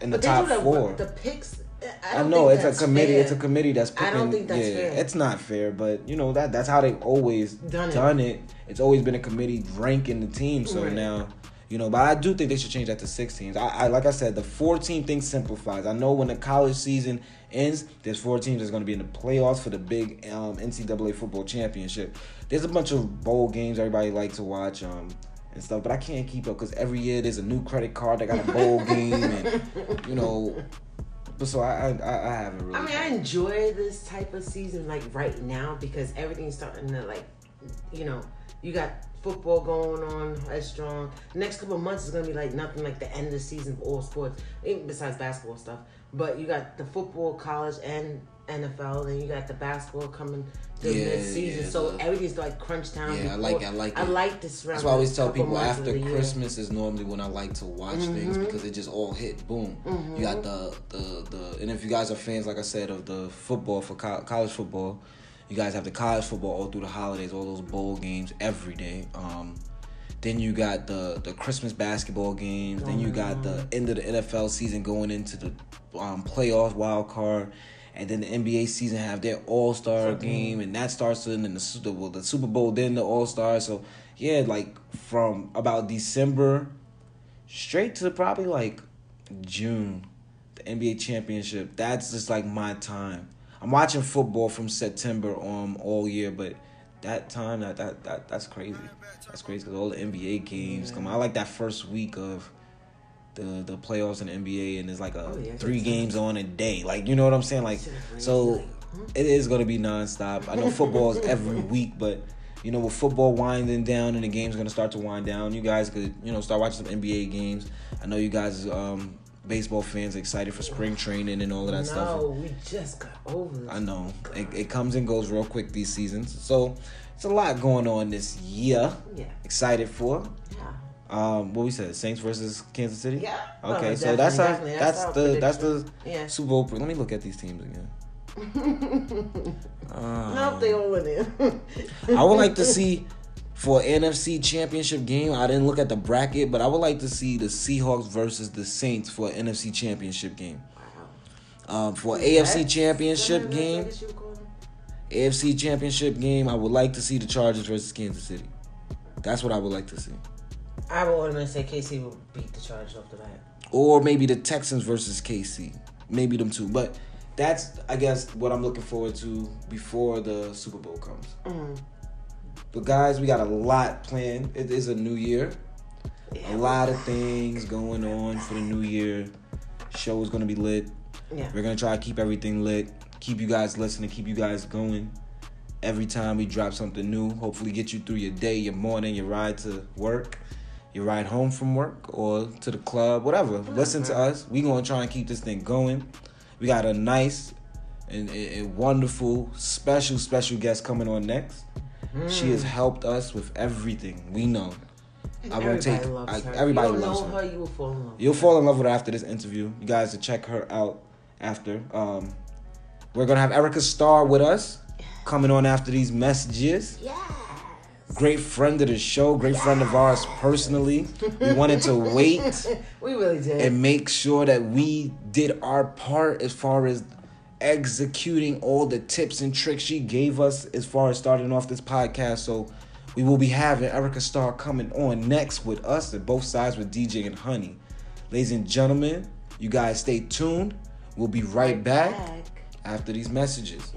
in the But top the, four. The picks. I, I know it's a committee. fair. It's a committee that's picking. I don't think that's yeah, fair. It's not fair, but you know that that's how they've always Done done, it. it. It's always been a committee ranking the team. So Right. now, you know, but I do think they should change that to six teams. I, I like I said, the fourteen thing simplifies. I know when the college season ends, there's four teams that's going to be in the playoffs for the big um, NCAA football championship. There's a bunch of bowl games everybody like to watch. Um, and stuff, but I can't keep up because every year there's a new credit card that got a bowl game, and you know, but so I I, I haven't really. I mean, I enjoy this type of season like right now because everything's starting to like, you know, you got football going on as strong. Next couple of months is gonna be like nothing like the end of the season for all sports, even besides basketball stuff. But you got the football, college, and NFL. Then you got the basketball coming to Yeah, mid season. yeah, so the- everything's like crunch time. Yeah, I like- I like I it. like this. That's why I always tell people after the year. Christmas is normally when I like to watch things Mm-hmm. because it just all hit boom. You got the, the the and if you guys are fans, like I said, of the football for co- college football, you guys have the college football all through the holidays, all those bowl games every day. Um, then you got the the Christmas basketball games. Then you got the end of the NFL season going into the um, playoff wild card. And then the NBA season have their All Star game, and that starts in the Super Bowl, the Super Bowl, then the All Star. So yeah, like from about December straight to probably like June, the NBA championship. That's just like my time. I'm watching football from September um all year, but that time that that, that that's crazy. That's crazy because all the NBA games come. I like that first week of the the playoffs in the NBA, and there's like a Oh, yeah, three games on a day. Like you know what I'm saying? Like so, it is gonna be nonstop. I know football is every week, but you know with football winding down and the game's gonna start to wind down, you guys could you know start watching some NBA games. I know you guys um baseball fans excited for spring training and all of that stuff. No, we just got over this. I know it, it comes and goes real quick these seasons, so it's a lot going on this year. Yeah. Excited for. Yeah. Um, what we said, Saints versus Kansas City. Yeah. Okay, Oh, so that's that's That's the that's the. Yeah. Super Bowl. Let me look at these teams again. Um, Nope, they all in there. I would like to see for an NFC Championship game. I didn't look at the bracket, but I would like to see the Seahawks versus the Saints for an NFC Championship game. Um, for AFC Championship game, I guess you would call them. AFC Championship game, I would like to see the Chargers versus Kansas City. That's what I would like to see. I would automatically say KC will beat the Chargers off the bat. or maybe the Texans versus KC. Maybe them two. But that's I guess what I'm looking forward to before the Super Bowl comes. But guys, we got a lot planned. It is a new year. A lot of things going on for the new year. Show is gonna be lit. Yeah. We're gonna try to keep everything lit, keep you guys listening, keep you guys going. Every time we drop something new, hopefully get you through your day, your morning, your ride to work, your ride home from work, or to the club, whatever. Listen to us. We gonna try and keep this thing going. We got a nice and, and- and wonderful, special, special guest coming on next. She has helped us with everything we know. I won't take. loves I, her. everybody you loves know her. her. You will fall in love. You'll fall in love with her after this interview. You guys to check her out after. Um, we're gonna have Erica Starr with us, coming on after these messages. Yes. Great friend of the show, great friend of ours personally. We wanted to wait We really did. and make sure that we did our part as far as executing all the tips and tricks she gave us as far as starting off this podcast. So we will be having Erica Starr coming on next with us at both sides with DJ and Honey. Ladies and gentlemen, you guys stay tuned. We'll be right back after these messages.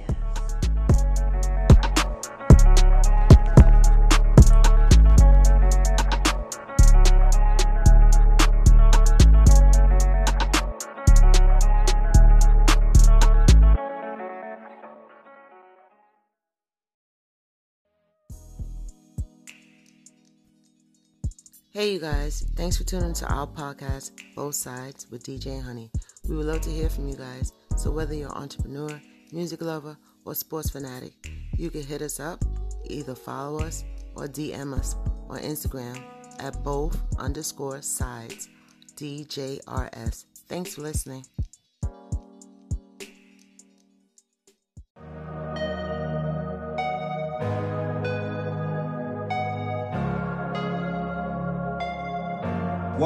Hey, you guys. Thanks for tuning to our podcast, Both Sides with DJ Honey. We would love to hear from you guys. So, whether you're an entrepreneur, music lover, or sports fanatic, you can hit us up, either follow us or DM us on Instagram at both underscore sides DJRS. Thanks for listening.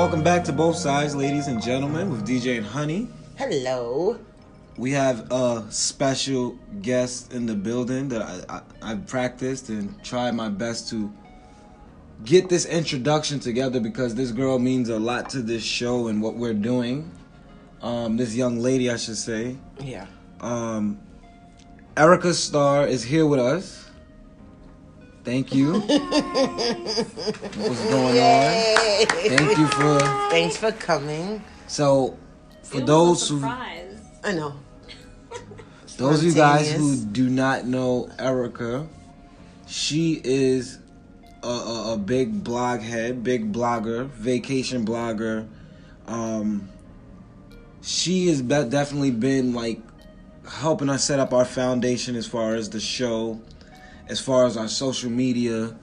Welcome back to both sides, ladies and gentlemen, with DJ and Honey. Hello. We have a special guest in the building that I, I, I practiced and tried my best to get this introduction together because this girl means a lot to this show and what we're doing. Um, this young lady, I should say. Yeah. Um, Erica Starr is here with us. Thank you. What's going on? Thank you for. Thanks for coming. So, for It was those a who surprise. I know. Those of you guys who do not know Erica, she is a, a, a big blog head, big blogger, vacation blogger. Um, she has be- definitely been like helping us set up our foundation as far as the show, as far as our social media,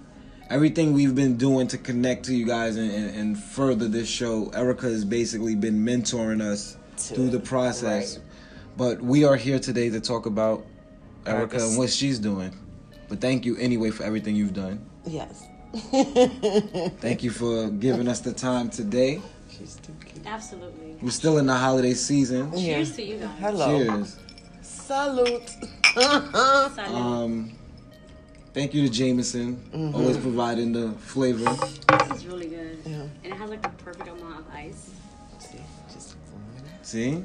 everything we've been doing to connect to you guys and, and, and further this show. Erica has basically been mentoring us To through the process. right. But we are here today to talk about Erica Erica's- and what she's doing. But thank you anyway for everything you've done. Yes. Thank you for giving us the time today. She's too cute. Absolutely. We're still in the holiday season. Yeah. Cheers to you guys. Hello. Cheers. Salute. Salud. Um, thank you to Jameson, Mm-hmm. always providing the flavor. this is really good. Yeah. And it has like the perfect amount of ice. See, just See?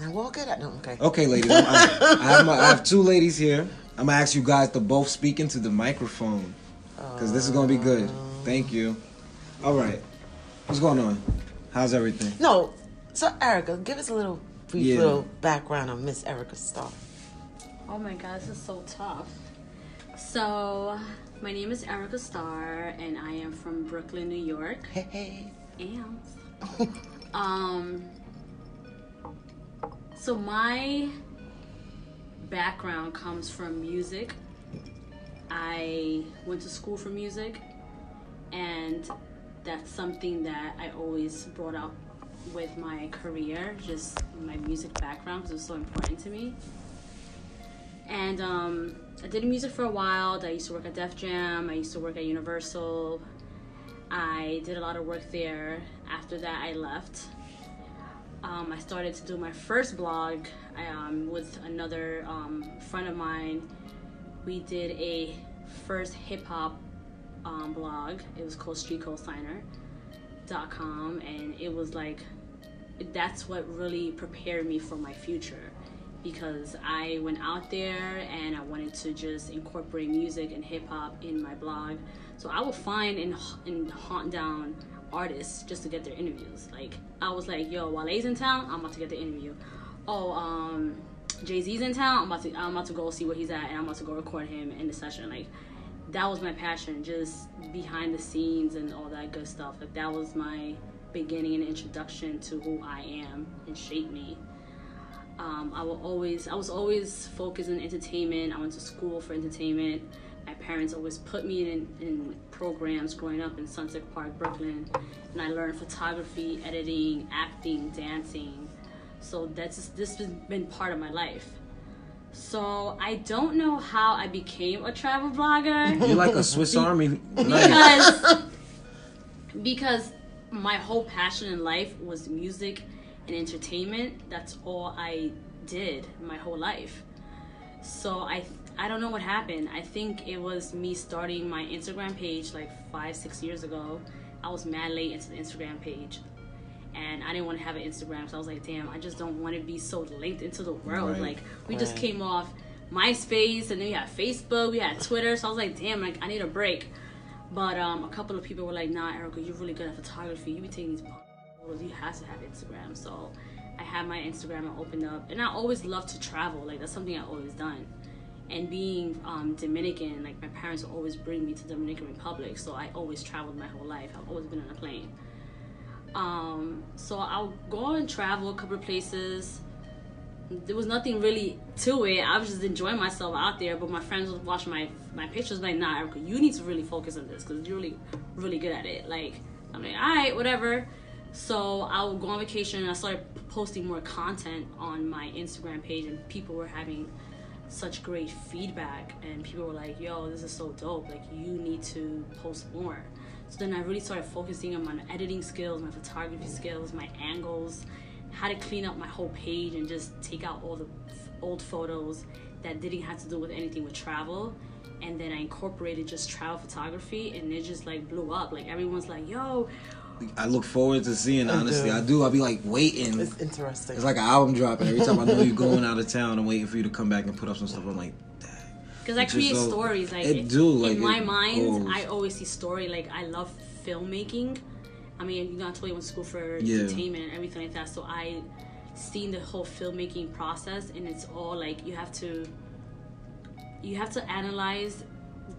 now walk it out. No, okay. Okay, ladies. I, I, have my, I have two ladies here. I'm gonna ask you guys to both speak into the microphone because this is gonna be good. Thank you. All right. What's going on? How's everything? No, so Erica, give us a little brief Yeah. little background on Miss Erica Starr. Oh my god, this is so tough. So, my name is Erica Starr, and I am from Brooklyn, New York. Hey, hey. And um, so my background comes from music. I went to school for music, and that's something that I always brought up with my career, just my music background, because it was so important to me. And um, I did music for a while. I used to work at Def Jam. I used to work at Universal. I did a lot of work there. After that, I left. Um, I started to do my first blog um, with another um, friend of mine. We did a first hip hop um, blog. It was called StreetCodeSigner.com, and it was like that's what really prepared me for my future because I went out there and I wanted to just incorporate music and hip hop in my blog. So I would find and, and hunt down artists just to get their interviews. Like I was like, yo, Wale's in town, I'm about to get the interview. oh, um, Jay Z's in town. I'm about to I'm about to go see where he's at, and I'm about to go record him in the session. Like that was my passion, just behind the scenes and all that good stuff. Like that was my beginning and introduction to who I am and shaped me. Um, I will always I was always focused in entertainment. I went to school for entertainment. My parents always put me in, in programs growing up in Sunset Park, Brooklyn, and I learned photography, editing, acting, dancing. So that's just, this has been part of my life. So I don't know how I became a travel blogger You're like a Swiss Army knife. because because my whole passion in life was music and entertainment. That's all I did my whole life. So I I don't know what happened. I think it was me starting my Instagram page like five six years ago. I was mad late into the Instagram page. And I didn't want to have an Instagram, so I was like, "Damn, I just don't want to be so linked into the world." Right. Like, we just came off MySpace, and then we had Facebook, we had Twitter. So I was like, "Damn, like I need a break." But um, a couple of people were like, "Nah, Erica, you're really good at photography. You be taking these photos. You have to have Instagram." So I had my Instagram and opened up, and I always love to travel. Like that's something I always done. And being um, Dominican, like my parents always bring me to Dominican Republic, so I always traveled my whole life. I've always been on a plane. Um, so I'll go and travel a couple of places. There was nothing really to it. I was just enjoying myself out there. But my friends would watch my my pictures, like, "Nah, Erica, you need to really focus on this because you're really really good at it." Like, I'm like, "All right, whatever." So I would go on vacation and I started posting more content on my Instagram page, and people were having such great feedback and people were like yo this is so dope. Like you need to post more. So then i really started focusing on my editing skills my photography skills my angles how to clean up my whole page and just take out all the old photos that didn't have to do with anything with travel. And then i incorporated just travel photography and it just like blew up. Like everyone's like yo I look forward to seeing. I Honestly, do. I do. I'll be like waiting. It's interesting. It's like an album dropping. Every time I know you're going out of town, I'm waiting for you to come back and put up some stuff. I'm like, because I create so- stories. Like it do, like, in my mind, goes. I always see story. Like I love filmmaking. I mean, you know, I told you I went to school for Yeah. entertainment and everything like that. So I seen the whole filmmaking process, and it's all like you have to you have to analyze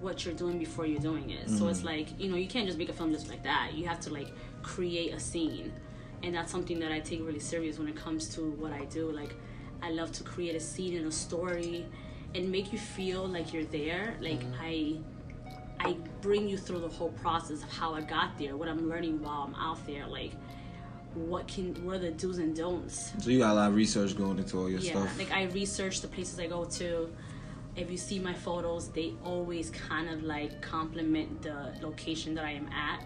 what you're doing before you're doing it. So Mm. it's like you know you can't just make a film just like that. You have to like create a scene, and that's something that I take really serious when it comes to what I do. Like I love to create a scene and a story, and make you feel like you're there. Like I. I bring you through the whole process of how I got there, what I'm learning while I'm out there, like what can what are the do's and don'ts. so you got a lot of research going into all your Yeah, stuff. like I research the places I go to. If you see my photos, they always kind of like complement the location that I am at.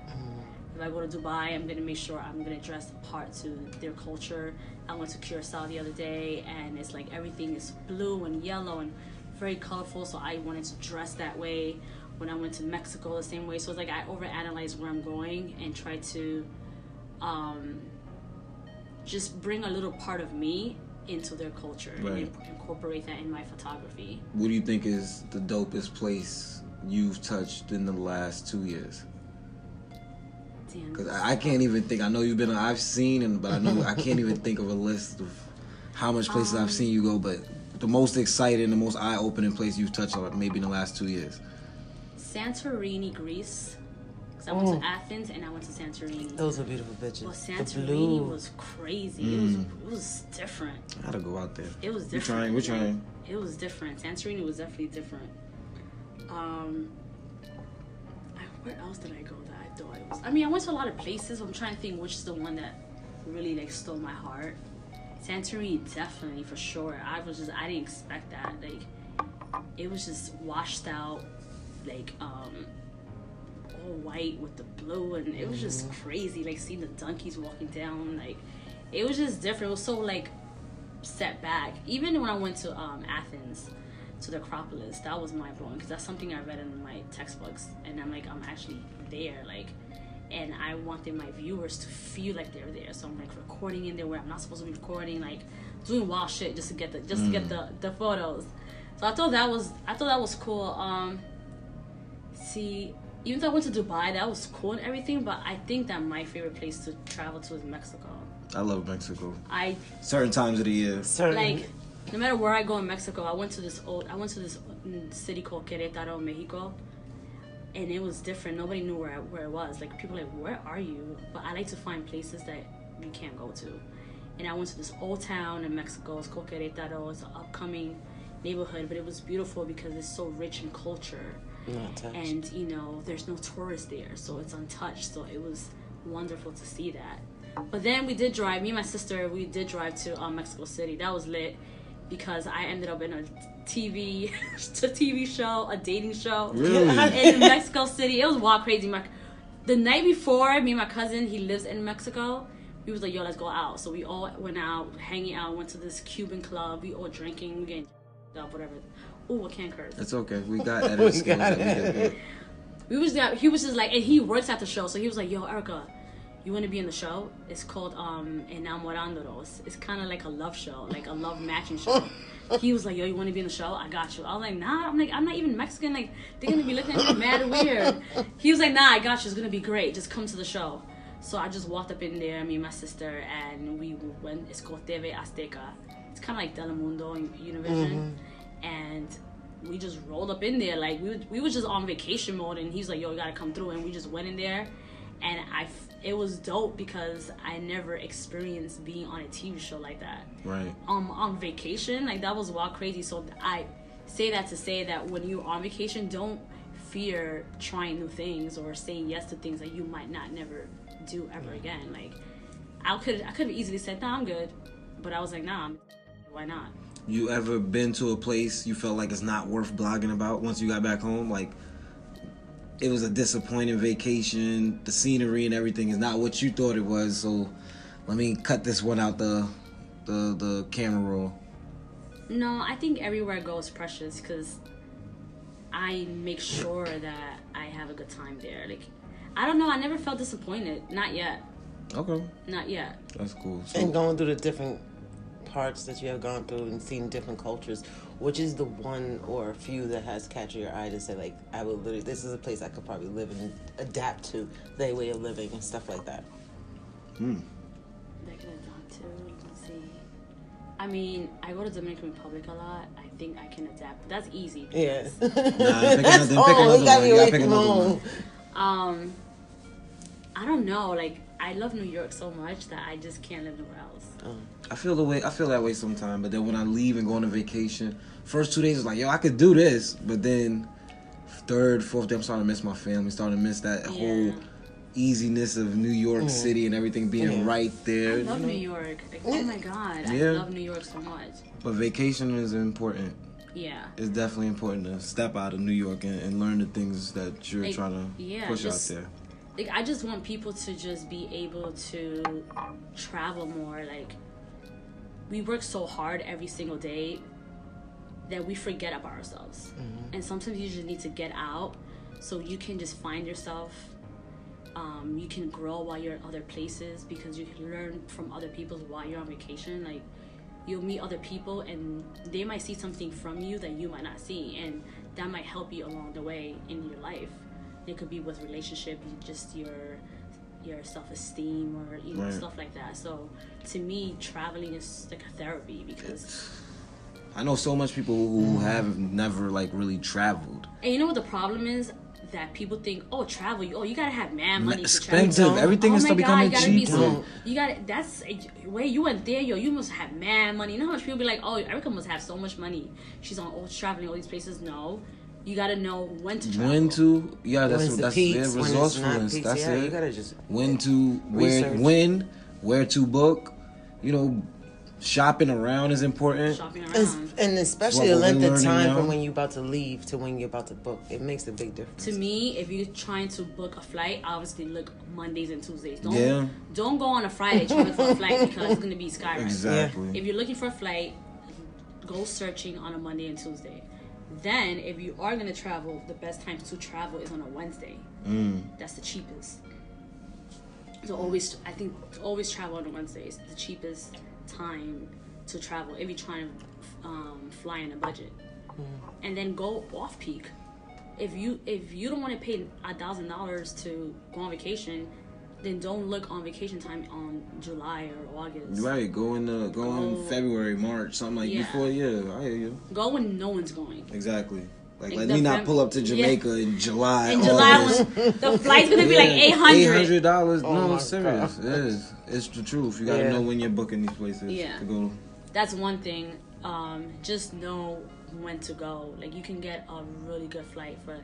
If I go to Dubai, I'm gonna make sure I'm gonna dress apart to their culture. I went to Curacao the other day, and it's like everything is blue and yellow and very colorful. So I wanted to dress that way. When I went to Mexico, the same way. So it's like I overanalyze where I'm going and try to um, just bring a little part of me into their culture Right. and incorporate that in my photography. What do you think is the dopest place you've touched in the last two years? Because I can't even think. I know you've been. I've seen, and but I know I can't even think of a list of how much places Um, I've seen you go. But the most exciting, the most eye-opening place you've touched on, maybe in the last two years. Santorini, Greece. 'Cause I went Oh. to Athens and I went to Santorini. Those are beautiful well, bitches. The Santorini blue. was crazy. It was it was different. I gotta go out there. It was We're different. trying. We're trying. It was different. Santorini was definitely different. Um, I, where else did I go that I thought it was? I mean, I went to a lot of places. I'm trying to think which is the one that really like stole my heart. Santorini, definitely for sure. I was just I didn't expect that. Like, it was just washed out, like um, all white with the blue, and it was just crazy. Like seeing the donkeys walking down, like it was just different. It was so like set back. Even when I went to um, Athens, to the Acropolis, that was mind blowing because that's something I read in my textbooks, and I'm like, I'm actually there, like, and I wanted my viewers to feel like they're there. So I'm like recording in there where I'm not supposed to be recording, like doing wild shit just to get the just to get the the photos. So I thought that was I thought that was cool. Um, see, even though I went to Dubai, that was cool and everything, but I think that my favorite place to travel to is Mexico. I love Mexico. I Certain times of the year. Certainly. like no matter where I go in Mexico, I went to this old I went to this city called Querétaro, Mexico. And it was different. Nobody knew where I, where it was. Like people were like, "Where are you?" But I like to find places that you can't go to. And I went to this old town in Mexico. It's called Querétaro. It's an upcoming neighborhood, but it was beautiful because it's so rich in culture. Not and you know there's no tourists there so it's untouched so it was wonderful to see that. But then we did drive me and my sister we did drive to um, mexico city. That was lit because i ended up in a tv a tv show a dating show Really? in mexico city. It was wild crazy. My, the night before me and my cousin he lives in mexico. We was like yo let's go out. So we all went out hanging out went to this cuban club. We all drinking we getting up whatever oh i can't curse It's okay. We got editing skills. got that we get we was there. He was just like, and he works at the show, so he was like, "Yo, Erica, you want to be in the show? It's called um Enamorándonos. It's kind of like a love show, like a love matching show." he was like, "Yo, you want to be in the show? I got you." I was like, "Nah." I'm like, "I'm not even Mexican. Like, they're gonna be looking at me mad weird." He was like, "Nah, I got you. It's gonna be great. Just come to the show." So I just walked up in there, me and my sister, and we went. It's called TV Azteca. It's kind of like Telemundo and Univision, and we just rolled up in there. Like we were, we was just on vacation mode and he's like yo you gotta come through and we just went in there. And I f- it was dope because I never experienced being on a TV show like that. Right. um on vacation like that was wild crazy. So I say that to say that when you're on vacation don't fear trying new things or saying yes to things that you might not never do ever again. Like I could I could have easily said nah I'm good but I was like nah why not You ever been to a place you felt like it's not worth blogging about once you got back home? Like it was a disappointing vacation, the scenery and everything is not what you thought it was, so let me cut this one out the the the camera roll. No, I think everywhere I go is precious because I make sure that I have a good time there. Like, I don't know, I never felt disappointed. Not yet. Okay. Not yet. That's cool. So, and going through the different parts that you have gone through and seen different cultures, which is the one or a few that has captured your eye to say like, I would literally, this is a place I could probably live and adapt to their way of living and stuff like that. That could have done too. Let's see. I mean, I go to Dominican Republic a lot. I think I can adapt. That's easy. Yeah. Nah, That's all. another We gotta one. be You away pick from another home. one. Um, I don't know. Like, I love New York so much that I just can't live nowhere else. Oh, I feel the way I feel that way sometimes, but then when I leave and go on a vacation, first two days is like, yo, I could do this, but then third, fourth day, I'm starting to miss my family, starting to miss that whole easiness of New York mm. City and everything being Yeah. right there. I you love know? New York. Like, oh my god, I love New York so much. But vacation is important. Yeah. It's definitely important to step out of New York and, and learn the things that you're Like, trying to yeah, push just- out there. Like I just want people to just be able to travel more. Like we work so hard every single day that we forget about ourselves. And sometimes you just need to get out so you can just find yourself. Um, you can grow while you're in other places because you can learn from other people while you're on vacation. Like you'll meet other people and they might see something from you that you might not see and that might help you along the way in your life it could be with relationship just your your self-esteem or you know Right. stuff like that. So to me traveling is like a therapy because I know so much people who have never like really traveled. and you know what the problem is? That people think oh travel oh you gotta have mad money to Expensive. Everything oh is my still God, becoming you gotta be so, you got that's wait you went there yo you must have mad money. You know how much people be like oh Erica must have so much money. She's on all traveling all these places. No you gotta know when to travel When to yeah, that's when the that's peaks, yeah, when it's not resourcefulness. peaks, That's yeah, it. you gotta just when to where Research. when where to book you know shopping around is important shopping around and especially the length of time now. from when you're about to leave to when you're about to book. It makes a big difference. to me, if you're trying to book a flight, obviously look Mondays and Tuesdays. Don't Yeah. don't go on a Friday trying for a flight because it's gonna be sky exactly If you're looking for a flight, go searching on a Monday and Tuesday. Then, if you are gonna travel, the best times to travel is on a Wednesday. Mm. That's the cheapest. So always, I think always travel on a Wednesday. It's the cheapest time to travel if you're trying to um, fly in a budget. And then go off peak. If you if you don't want to pay a thousand dollars to go on vacation, then don't look on vacation time on July or August. Right, go in the go in February, March, something like Yeah. before. Yeah, I hear you. Go when no one's going. Exactly. Like, Like let me not pull up to Yeah. Jamaica in July. In July, when the flight's gonna be like eight Eight hundred. hundred dollars. Oh no, my serious. It is. It's the truth. You gotta Yeah. know when you're booking these places Yeah. to go. That's one thing. Um, just know when to go. Like you can get a really good flight for.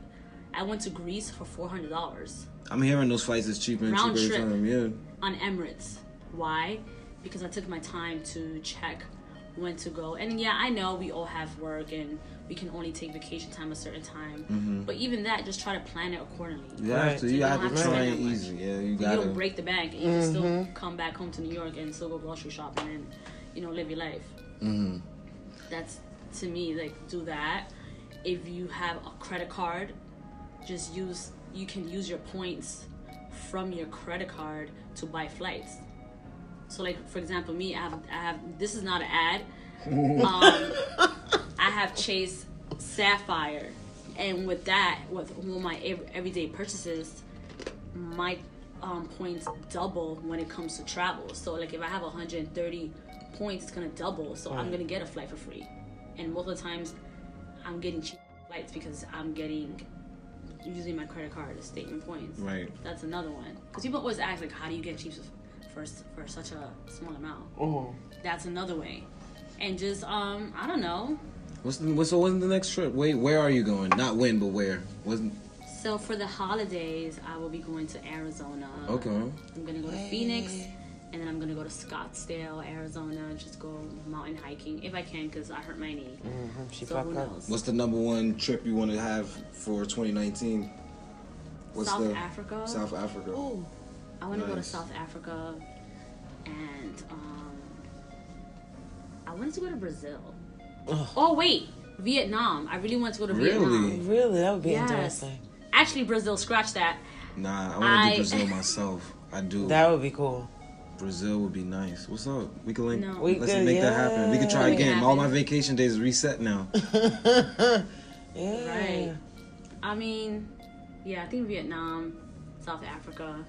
I went to Greece for four hundred dollars I'm hearing those flights is cheaper and Round cheaper trip. time. Yeah. on Emirates. Why? Because I took my time to check when to go. And yeah, I know we all have work and we can only take vacation time a certain time. But even that, just try to plan it accordingly. You have to. So You you have to have to try spend it easy. Yeah, you You gotta. You don't break the bank. and You can still come back home to New York and still go grocery shopping and you know live your life. hmm That's to me like do that. If you have a credit card, just use you can use your points from your credit card to buy flights. So like for example, me I have I have this is not an ad. Um, I have Chase Sapphire, and with that, with all my everyday purchases, my um, points double when it comes to travel. So like if I have 130 points, it's gonna double. So I'm gonna get a flight for free, and most of the times, I'm getting cheap flights because I'm getting using my credit card as statement points. Right. That's another one. Because people always ask like, how do you get cheap for for such a small amount? Mhm. That's another way. And just um, I don't know. What's the, what's so when's the next trip? Wait, where are you going? Not when, but where? Wasn't So for the holidays, I will be going to Arizona. okay. I'm gonna go to Phoenix, and then I'm gonna go to Scottsdale, Arizona. and Just go mountain hiking if I can, cause I hurt my knee. Mhm. She So who knows? What's the number one trip you want to have for 2019? What's South the Africa. South Africa? Ooh. I want to go to South Africa, and um, I wanted to go to Brazil. Ugh. Oh wait, Vietnam. I really want to go to Really? Vietnam. Really, that would be Yes. interesting. Actually, Brazil. Scratch that. Nah, I want to do Brazil myself. I do. That would be cool. Brazil would be nice. What's up? We can link. No. We Let's could, make that happen. We can try yeah. again. All my vacation days reset now. yeah. Right. I mean, yeah, I think Vietnam, South Africa.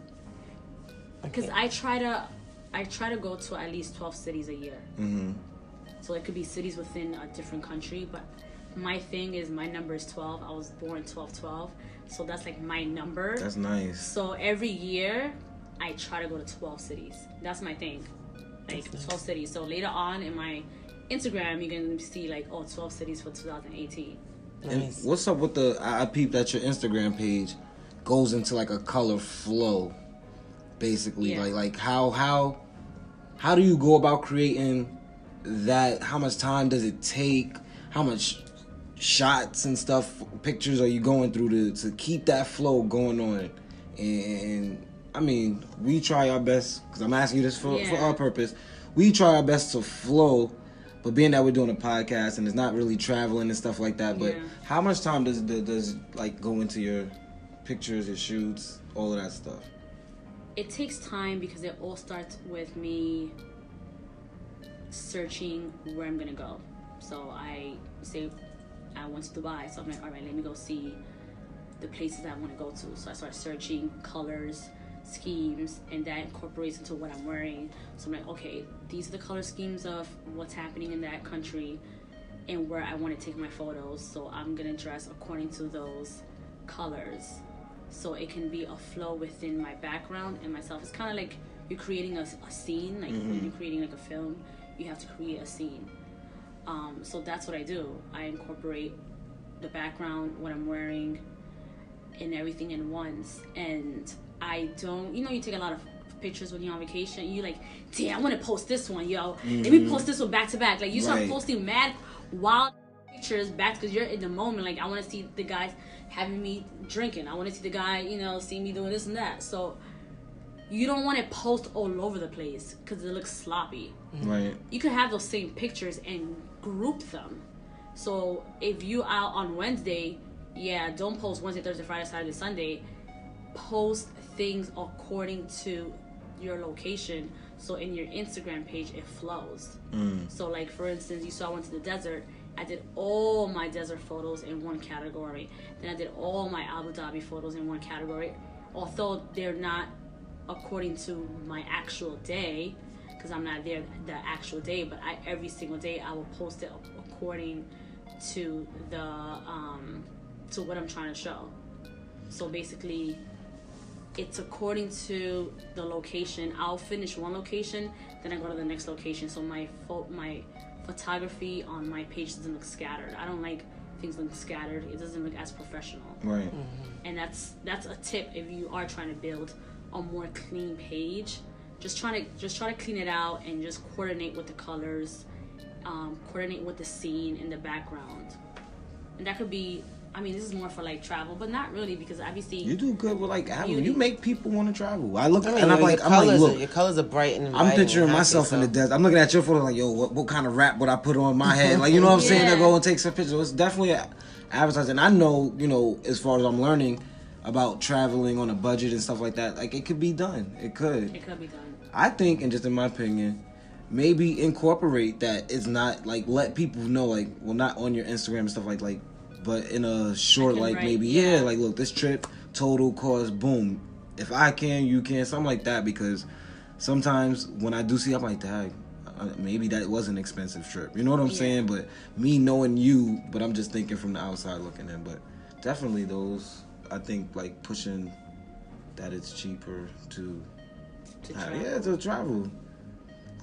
Because Okay. I try to, I try to go to at least twelve cities a year. hmm So it could be cities within a different country, but my thing is my number is twelve. I was born twelve twelve, so that's like my number. That's nice. So every year, I try to go to 12 cities. That's my thing. Like 12 cities. So later on in my Instagram, you can see like, oh, 12 cities for 2018. And Nice. what's up with the? I, I peeped that your Instagram page goes into like a color flow, basically. Yeah. Like like how how how do you go about creating that? How much time does it take? How much shots and stuff, pictures are you going through to to keep that flow going on? And I mean, we try our best because I'm asking you this for for our purpose. We try our best to flow. But being that we're doing a podcast and it's not really traveling and stuff like that, but Yeah. how much time does does, does like go into your pictures, your shoots, all of that stuff? It takes time because it all starts with me searching where I'm gonna go. So I say I went to Dubai, so I'm like, all right, let me go see the places I want to go to. So I start searching colors, schemes, and that incorporates into what I'm wearing. So I'm like, okay, these are the color schemes of what's happening in that country and where I want to take my photos. So I'm gonna dress according to those colors. So it can be a flow within my background and myself. It's kind of like you're creating a, a scene, like when you're creating like a film, you have to create a scene. Um, so that's what I do. I incorporate the background, what I'm wearing, and everything in once. And I don't, you know, you take a lot of pictures when you're on vacation. You like, damn, I want to post this one, yo. Let me mm-hmm. post this one back to back. Like you start Right. posting mad wild pictures back because you're in the moment. Like I want to see the guys having me drinking. I want to see the guy, you know, see me doing this and that. So you don't want to post all over the place because it looks sloppy mm-hmm. Right. you could have those same pictures and group them. So if you out on Wednesday, yeah, don't post Wednesday, Thursday, Friday, Saturday, Sunday. Post things according to your location. So in your Instagram page, it flows. So like for instance, you saw I went to the desert. I did all my desert photos in one category. Then I did all my Abu Dhabi photos in one category. Although they're not according to my actual day because I'm not there the actual day, but I every single day I will post it according to the um, to what I'm trying to show. So basically, it's according to the location. I'll finish one location, then I go to the next location. So my pho- my photography on my page doesn't look scattered. I don't like things look scattered. It doesn't look as professional. Right. And that's that's a tip if you are trying to build a more clean page. Just trying to just try to clean it out and just coordinate with the colors, um, coordinate with the scene in the background. And that could be I mean, this is more for like travel, but not really because obviously You do good with like Apple. You make people want to travel. I look I mean, and I'm your, like, I'm like, colors, look, are, your colors are bright and I'm picturing and happy, myself in the desert. I'm looking at your photo like, yo, what, what kind of rap would I put on my head? Like, you know what I'm saying? To Yeah. go and take some pictures. It's definitely advertising. I know, you know, as far as I'm learning about traveling on a budget and stuff like that, like it could be done. It could. it could be done. I think, and just in my opinion, maybe incorporate that it's not like let people know like well not on your Instagram and stuff like like, but in a short like write, maybe yeah. yeah. like look this trip total cost boom. If I can, you can something like that because sometimes when I do see, I'm like, dang, uh, maybe that was an expensive trip. You know what I'm Yeah. saying? But me knowing you, but I'm just thinking from the outside looking in. But definitely those, I think like pushing that it's cheaper to To travel. yeah, to travel.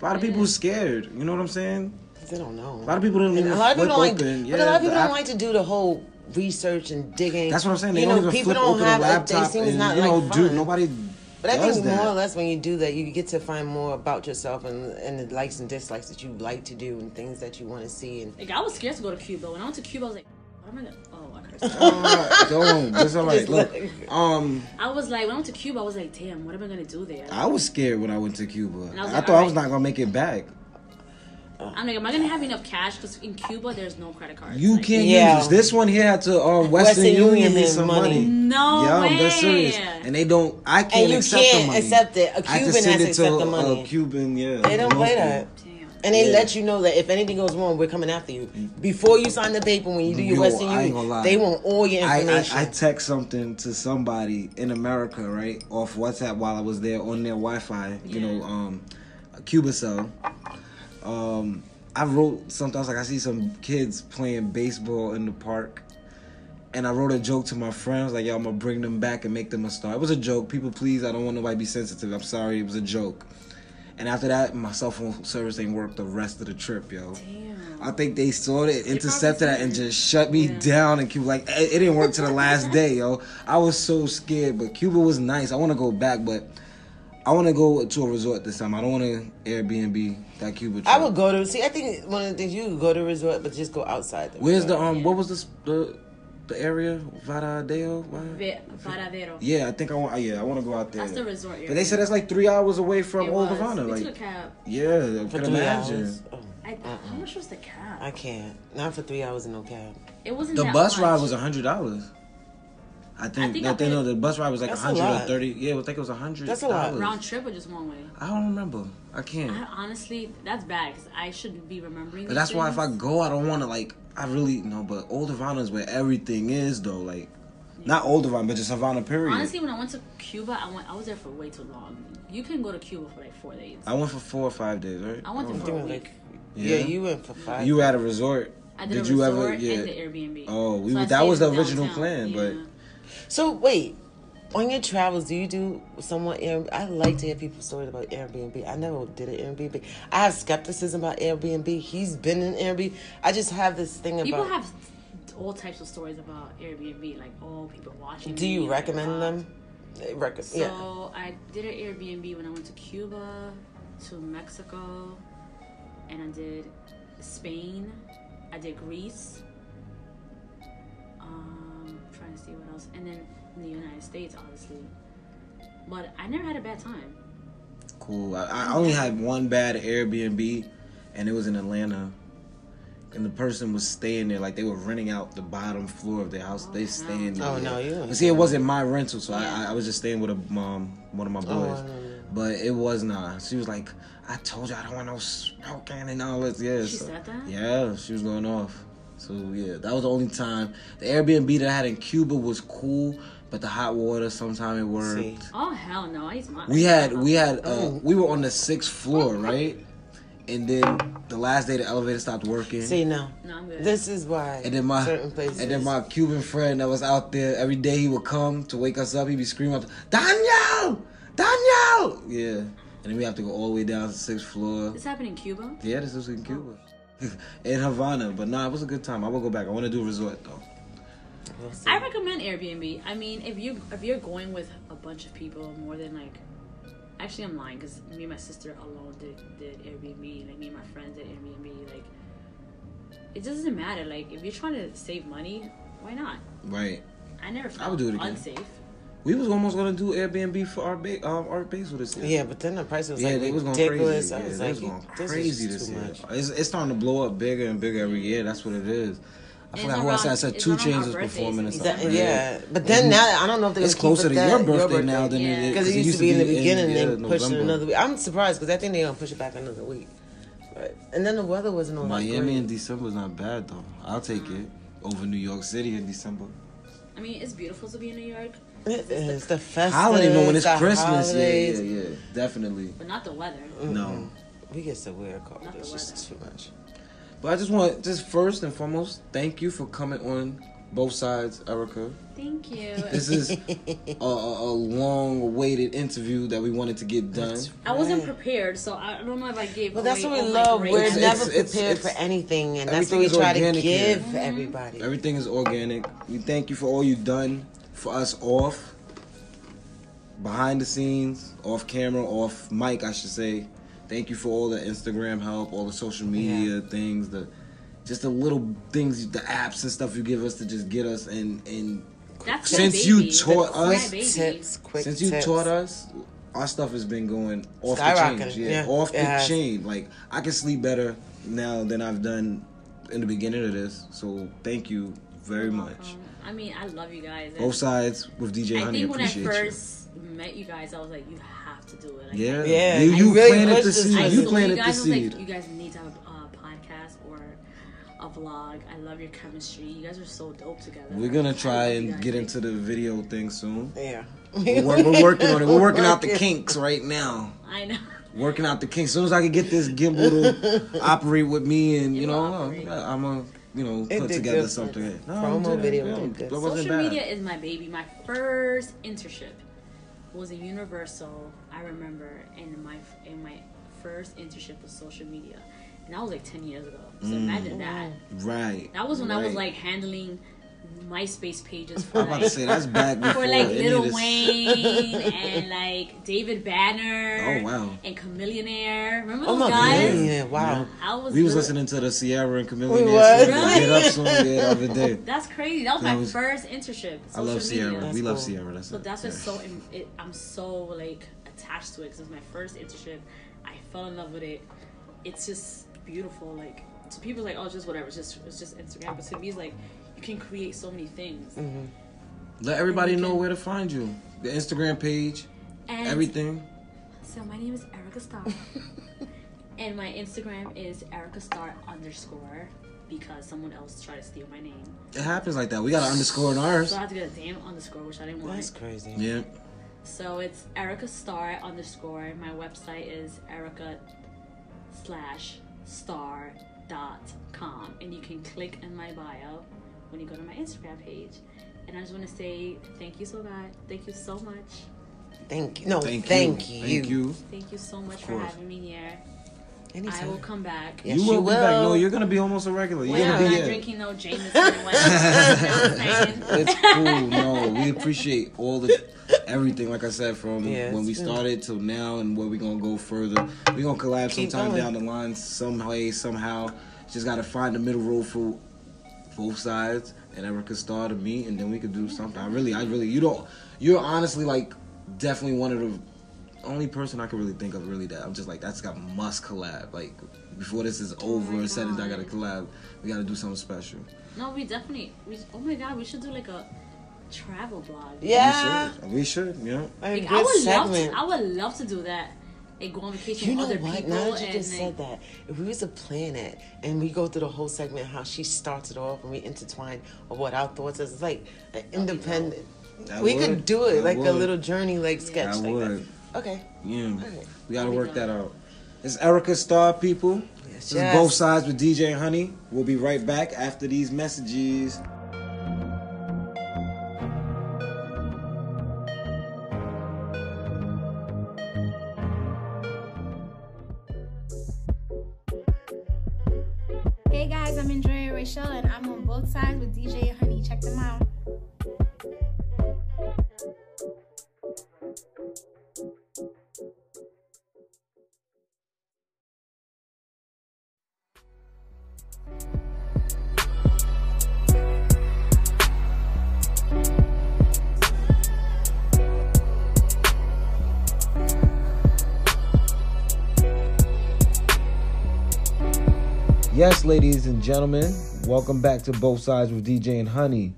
A lot of people are scared. You know what I'm saying? They don't know. A lot of people don't even a lot of flip people don't like, open. but a lot of people don't app- like to do the whole research and digging. That's what I'm saying. They you don't know, even people flip don't open have a like, they laptop seem and not you know, like dude, nobody. But I think that. more or less when you do that, you get to find more about yourself and, and the likes and dislikes that you like to do and things that you want to see. And Like I was scared to go to Cuba. When I went to Cuba, I was like, what am I gonna? Oh, I cursed. Uh, don't. That's all right. Look, um, I was like, when I went to Cuba, I was like, damn, what am I gonna do there? I was scared when I went to Cuba. And I was I like, thought I was not gonna make it back. I'm like, am I gonna have enough cash? Because in Cuba, there's no credit cards. You Like, can't Yeah. use this. This one here had to um, Western, Western Union Union me some money. money. No yeah, way. I'm serious. And they don't. I can't and you accept can't money. accept it. A have Cuban to has send to it accept to the money. a Cuban. Yeah, They don't play local. that. Damn. And they Yeah. let you know that if anything goes wrong, we're coming after you. Before you sign the paper, when you do your Yo, Western I ain't gonna Union, they want all your I, information. I, I text something to somebody in America, right, off WhatsApp while I was there on their Wi-Fi. You Yeah. know, um, a Cubacel. Um, I wrote something. I was like, I see some kids playing baseball in the park, and I wrote a joke to my friends, like, "Yo, I'm gonna bring them back and make them a star." It was a joke. People, please, I don't want nobody to be sensitive. I'm sorry, it was a joke. And after that, my cell phone service ain't worked the rest of the trip, yo. Damn. I think they saw it, intercepted that, and just shut me Yeah. down. And Cuba, like, it, it didn't work to the last day, yo. I was so scared, but Cuba was nice. I want to go back, but I want to go to a resort this time. I don't want to Airbnb that Cuba trip. I would go to see. I think one of the things you could go to a resort, but just go outside. The Where's the resort. um? What was this the the area Varadero? What? Ve- Varadero. Yeah, I think I want. Yeah, I want to go out there. That's the resort area. But they said that's like three hours away from It Old was. Havana. We Like, took a cab. yeah, I for can three imagine. hours? Oh, I, How much was the cab? I can't. Not for three hours in no cab. it wasn't The that bus much. ride was a hundred dollars. I think, think that I they paid- know the bus ride was like a That's a hundred or thirty. Yeah, I think it was a hundred. That's a lot. round trip or just one way. I don't remember. I can't. I, honestly, that's bad because I shouldn't be remembering. But these that's why if I go, I don't want to like. I really no, but Old Havana is where everything is though. Like, not Old Havana, but just Havana. Period. Honestly, when I went to Cuba, I went. I was there for way too long. You can go to Cuba for like four days. I went for four or five days, right? I went there for think a it was week. like, yeah. Yeah. you went for five. You were at a resort. I did, Did a you resort ever- yeah. and the Airbnb. Oh, we So that was the in original downtown. plan, but- Yeah. So wait, on your travels, do you do somewhat? Air, I like to hear people's stories about Airbnb. I never did an Airbnb. I have skepticism about Airbnb. He's been in Airbnb. I just have this thing about. People have all types of stories about Airbnb, like oh, people watching. do you recommend them? They So yeah. I did an Airbnb when I went to Cuba, to Mexico, and I did Spain. I did Greece. Um, trying to see what else, and then in the United States, obviously. But I never had a bad time. Cool. I, I only had one bad Airbnb, and it was in Atlanta. And the person was staying there, like they were renting out the bottom floor of their house. they staying there. Oh, no, you But see, it wasn't my rental, so Yeah. I, I was just staying with a mom, one of my boys. Oh, no, no. But it was not. She was like, "I told you I don't want no smoking and all this." Yeah. She so- said that? Yeah, she was going off. So yeah, that was the only time. The Airbnb that I had in Cuba was cool, but the hot water sometimes it worked. See. Oh hell no! I use my. We had we had uh, we were on the sixth floor, right? And then the last day the elevator stopped working. See now, No, I'm good. this is why and then my certain places. and then my Cuban friend that was out there every day he would come to wake us up. He'd be screaming out, Daniel, Daniel, yeah. And then we have to go all the way down to the sixth floor. this happened in Cuba. Yeah, this was in Cuba, in Havana. But nah, it was a good time. I will go back. I want to do a resort though. We'll. I recommend Airbnb. I mean, if you if you're going with a bunch of people, more than like, actually, I'm lying because me and my sister alone did did Airbnb. Like me and my friends did Airbnb. Like, it doesn't matter. Like, if you're trying to save money, why not? Right. I never felt I would do it again. unsafe. We was almost gonna do Airbnb for our ba- um, our base with us. Yeah, but then the price was Yeah, like they was going ridiculous. crazy. I Yeah, was they like, was going this crazy is this too year. much. It's, it's starting to blow up bigger and bigger every year. That's what it is. I And forgot it's who I said. I said two around chains was birthdays performing and in stuff. That- yeah, but then now I don't know if they're It's gonna keep closer to that, your birthday now than Yeah. it is because it used to be in the beginning yeah, and then push it another week. I'm surprised because I think they're gonna push it back another week. But and then the weather wasn't all that Miami in. December is not bad though. I'll take it over New York City in December. I mean, it's beautiful to be in New York, It is the festive. Holiday, no, when it's Christmas, yeah, holidays. yeah, yeah, definitely. but not the weather. No, We get so weird cold. Not It's just too much. but I just want, just first and foremost, thank you for coming on both sides, Erika. Thank you. This is a, a, a long-awaited interview that we wanted to get done. I wasn't prepared, so I don't know if I gave. Well, that's what we love. We're It's- never it's- it's- prepared it's- for anything, and that's everything what we try to organic here. give mm-hmm. everybody. Everything is organic. We thank you for all you've done for us off, behind the scenes, off camera, off mic, I should say. Thank you for all the Instagram help, all the social media things, the just the little things, the apps and stuff you give us to just get us and and That's Since you taught That's us- tips, quick since you tips. taught us, our stuff has been going off the chain. Yeah, yeah, off it the has. chain. Like I can sleep better now than I've done in the beginning of this. So thank you very much. I mean, I love you guys. Both sides with DJ I Honey. think when I Appreciate first met you guys, I was like, you have to do it. Like. Yeah, Yeah, You, you really planted the seed. I. You planted you the guys. Seed. like, you guys need to have a uh, podcast or a vlog. I love your chemistry. You guys are so dope together. We're gonna try and get Like, into the video thing soon. Yeah. We're, we're working on it. We're working out the kinks right now. I know. Working out the kinks. As soon as I can get this gimbal to operate with me, and you It'll know. I'm gonna, you know, It put together good. something. Promo it did. video Yeah, did good. wasn't Social bad. media is my baby. My first internship was in Universal. I remember, and my in my first internship was social media, and that was like ten years ago. So Mm. imagine that. Right. That was when I was like handling MySpace pages for I'm about to like say that's back for like any Lil this- Wayne and like David Banner. Oh, wow. And Chamillionaire. Remember Oh those my guys? god! Yeah, wow. I was. We was good. listening to the Ciara and Chameleon We song, was? Really? Get Up song the other day. That's crazy. That was That my was- first internship. I love social Ciara. media. we love cool. Ciara. That's So it. that's what's Yeah. so im- it, I'm so like attached to it because it's my first internship. I fell in love with it. It's just beautiful. Like to people, like oh, it's just whatever. It's just it's just Instagram. But to me, it's like you can create so many things. Mm-hmm. Let everybody know can- where to find you. The Instagram page, And everything. So my name is Erika Star, and my Instagram is Erika Star underscore because someone else tried to steal my name. It happens like that. We got an underscore in ours. So I have to get a damn underscore, which I didn't want. That's crazy. Yeah. So it's Erika Star underscore. My website is Erika slash star dot com, and you can click in my bio when you go to my Instagram page. And I just want to say thank you so much. Thank you so much. Thank you. No, Thank, thank, you. you. Thank you. Thank you so much for having me here. I will come back. Yes, you will you be back. No, you're gonna be almost a regular. You're When gonna I'm be not drinking no Jameson and whatnot. You know what It's cool. No, we appreciate all the everything. Like I said, from Yeah, when we it's started till now, and where we gonna go further. We gonna collab Keep sometime going. down the line, some way, somehow. Just gotta find the middle road for both sides, and Erika Star to me, and then we could do something. I really, I really, you don't. You're honestly like definitely one of the only person I can really think of really that I'm just like that's got must collab. Like before this is oh over my and said and I gotta collab. We gotta do something special. No, we definitely. We, oh my god, we should do like a travel blog. Yeah. We should. We should. You know. A Like, I would love to. I would love to do that. Like go on vacation You know with other what? people. Now that you and just like, said that, if we was to plan it and we go through the whole segment, how she starts it off and we intertwine of what our thoughts is, it's like an independent. That we would. could do it That like a little journey, like sketch. I like would. That. Okay. Yeah, Alright. we gotta work that out. It's Erika Star, people. Yes, This is both sides with DJ Honey. We'll be right back after these messages. Andrea and I'm on both sides with DJ Honey. Check them out. Yes, ladies and gentlemen, welcome back to Both Sides with DJ and Honey.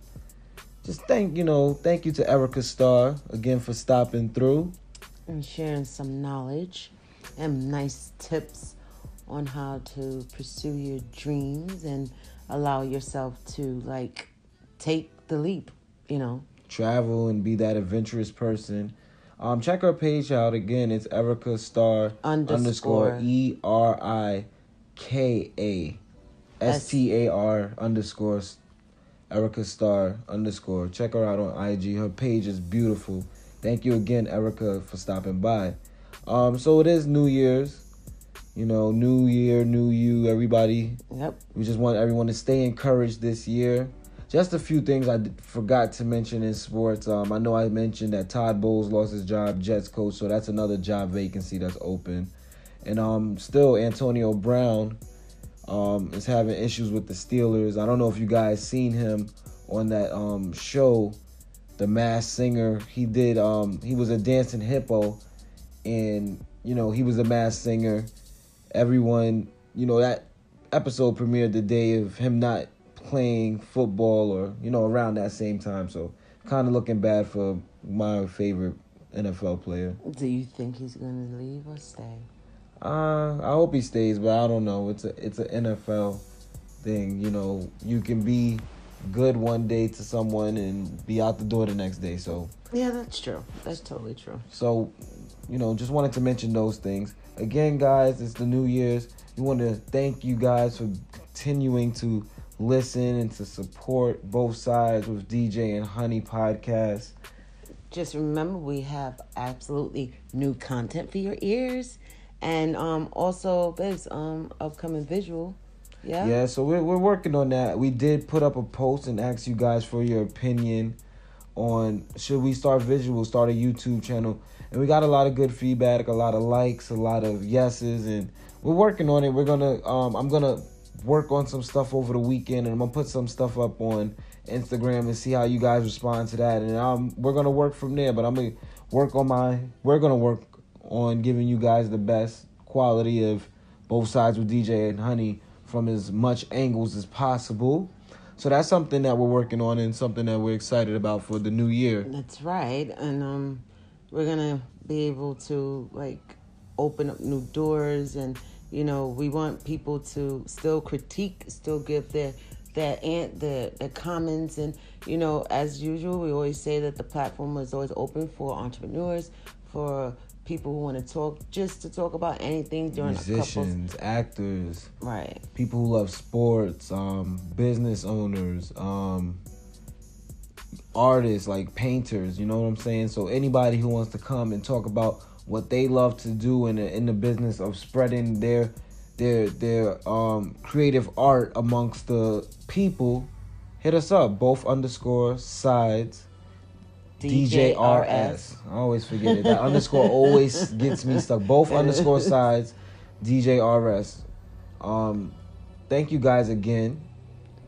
Just thank you know, thank you to Erika Star again for stopping through. and sharing some knowledge and nice tips on how to pursue your dreams and allow yourself to like take the leap, you know. Travel and be that adventurous person. Um, check her page out again. It's Erika Star Underscore. underscore E R I K A S T A R underscore Erika Star underscore. Check her out on IG. Her page is beautiful. Thank you again, Erika, for stopping by. Um, so it is New Year's. You know, new year, new you, everybody. Yep. We just want everyone to stay encouraged this year. Just a few things I d- forgot to mention in sports. Um, I know I mentioned that Todd Bowles lost his job, Jets coach, so that's another job vacancy that's open. And um, still, Antonio Brown um, is having issues with the Steelers. I don't know if you guys seen him on that um, show, The Masked Singer. He did. Um, he was a dancing hippo, and you know he was a masked singer. Everyone, you know that episode premiered the day of him not playing football or you know around that same time. So kind of looking bad for my favorite NFL player. Do you think he's gonna leave or stay? Uh, I hope he stays, but I don't know. It's a it's an NFL thing. You know, you can be good one day to someone and be out the door the next day. So Yeah, that's true. That's totally true. so, you know, just wanted to mention those things. Again, guys, it's the New Year's. We want to thank you guys for continuing to listen and to support both sides with DJ and Honey podcast. Just remember we have absolutely new content for your ears. And um also there's um upcoming visual. Yeah. Yeah, so we're, we're working on that. We did put up a post and ask you guys for your opinion on should we start visual, start a YouTube channel. And we got a lot of good feedback, a lot of likes, a lot of yeses, and we're working on it. We're gonna um I'm gonna work on some stuff over the weekend and I'm gonna put some stuff up on Instagram and see how you guys respond to that. And um we're gonna work from there. But I'm gonna work on my we're gonna work on giving you guys the best quality of both sides with DJ and Honey from as much angles as possible. So that's something that we're working on and something that we're excited about for the new year. That's right. And um we're gonna be able to like open up new doors and you know, we want people to still critique, still give their their ant the the comments and you know, as usual we always say that the platform is always open for entrepreneurs, for people who want to talk just to talk about anything during a couple Musicians, actors, right. people who love sports, um, business owners, um, artists like painters. You know what I'm saying? So anybody who wants to come and talk about what they love to do in the, in the business of spreading their their their um, creative art amongst the people, hit us up. Both underscore sides. DJRS. I always forget it. That underscore always gets me stuck. Both underscore sides, DJRS. Um, thank you guys again.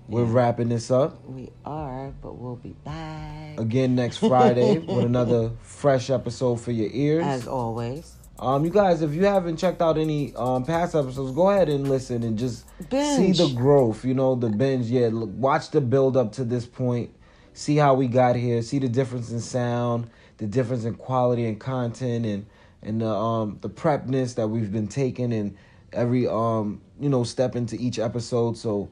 We're wrapping this up We are, but we'll be back again next Friday with another fresh episode for your ears. as always. Um, you guys, if you haven't checked out any um past episodes, go ahead and listen and just Binge. see the growth. You know, the binge. Yeah, look, watch the build up to this point. See how we got here. See the difference in sound, the difference in quality and content, and and the um the prepness that we've been taking and every um you know step into each episode. So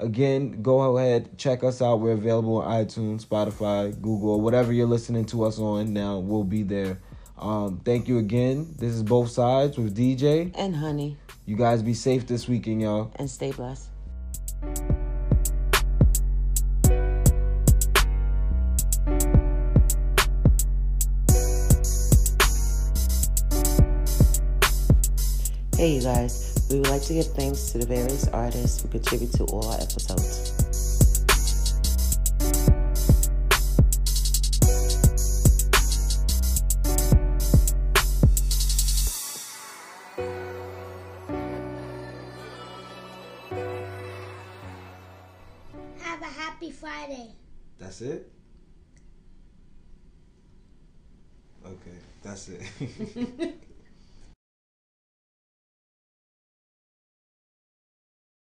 Again, go ahead, check us out. We're available on iTunes, Spotify, Google, whatever you're listening to us on now, we'll be there. Um, thank you again. This is Both Sides with DJ. And honey, You guys be safe this weekend, y'all. and stay blessed. Hey, you guys. We would like to give thanks to the various artists who contribute to all our episodes. Have a happy Friday. That's it? Okay, that's it.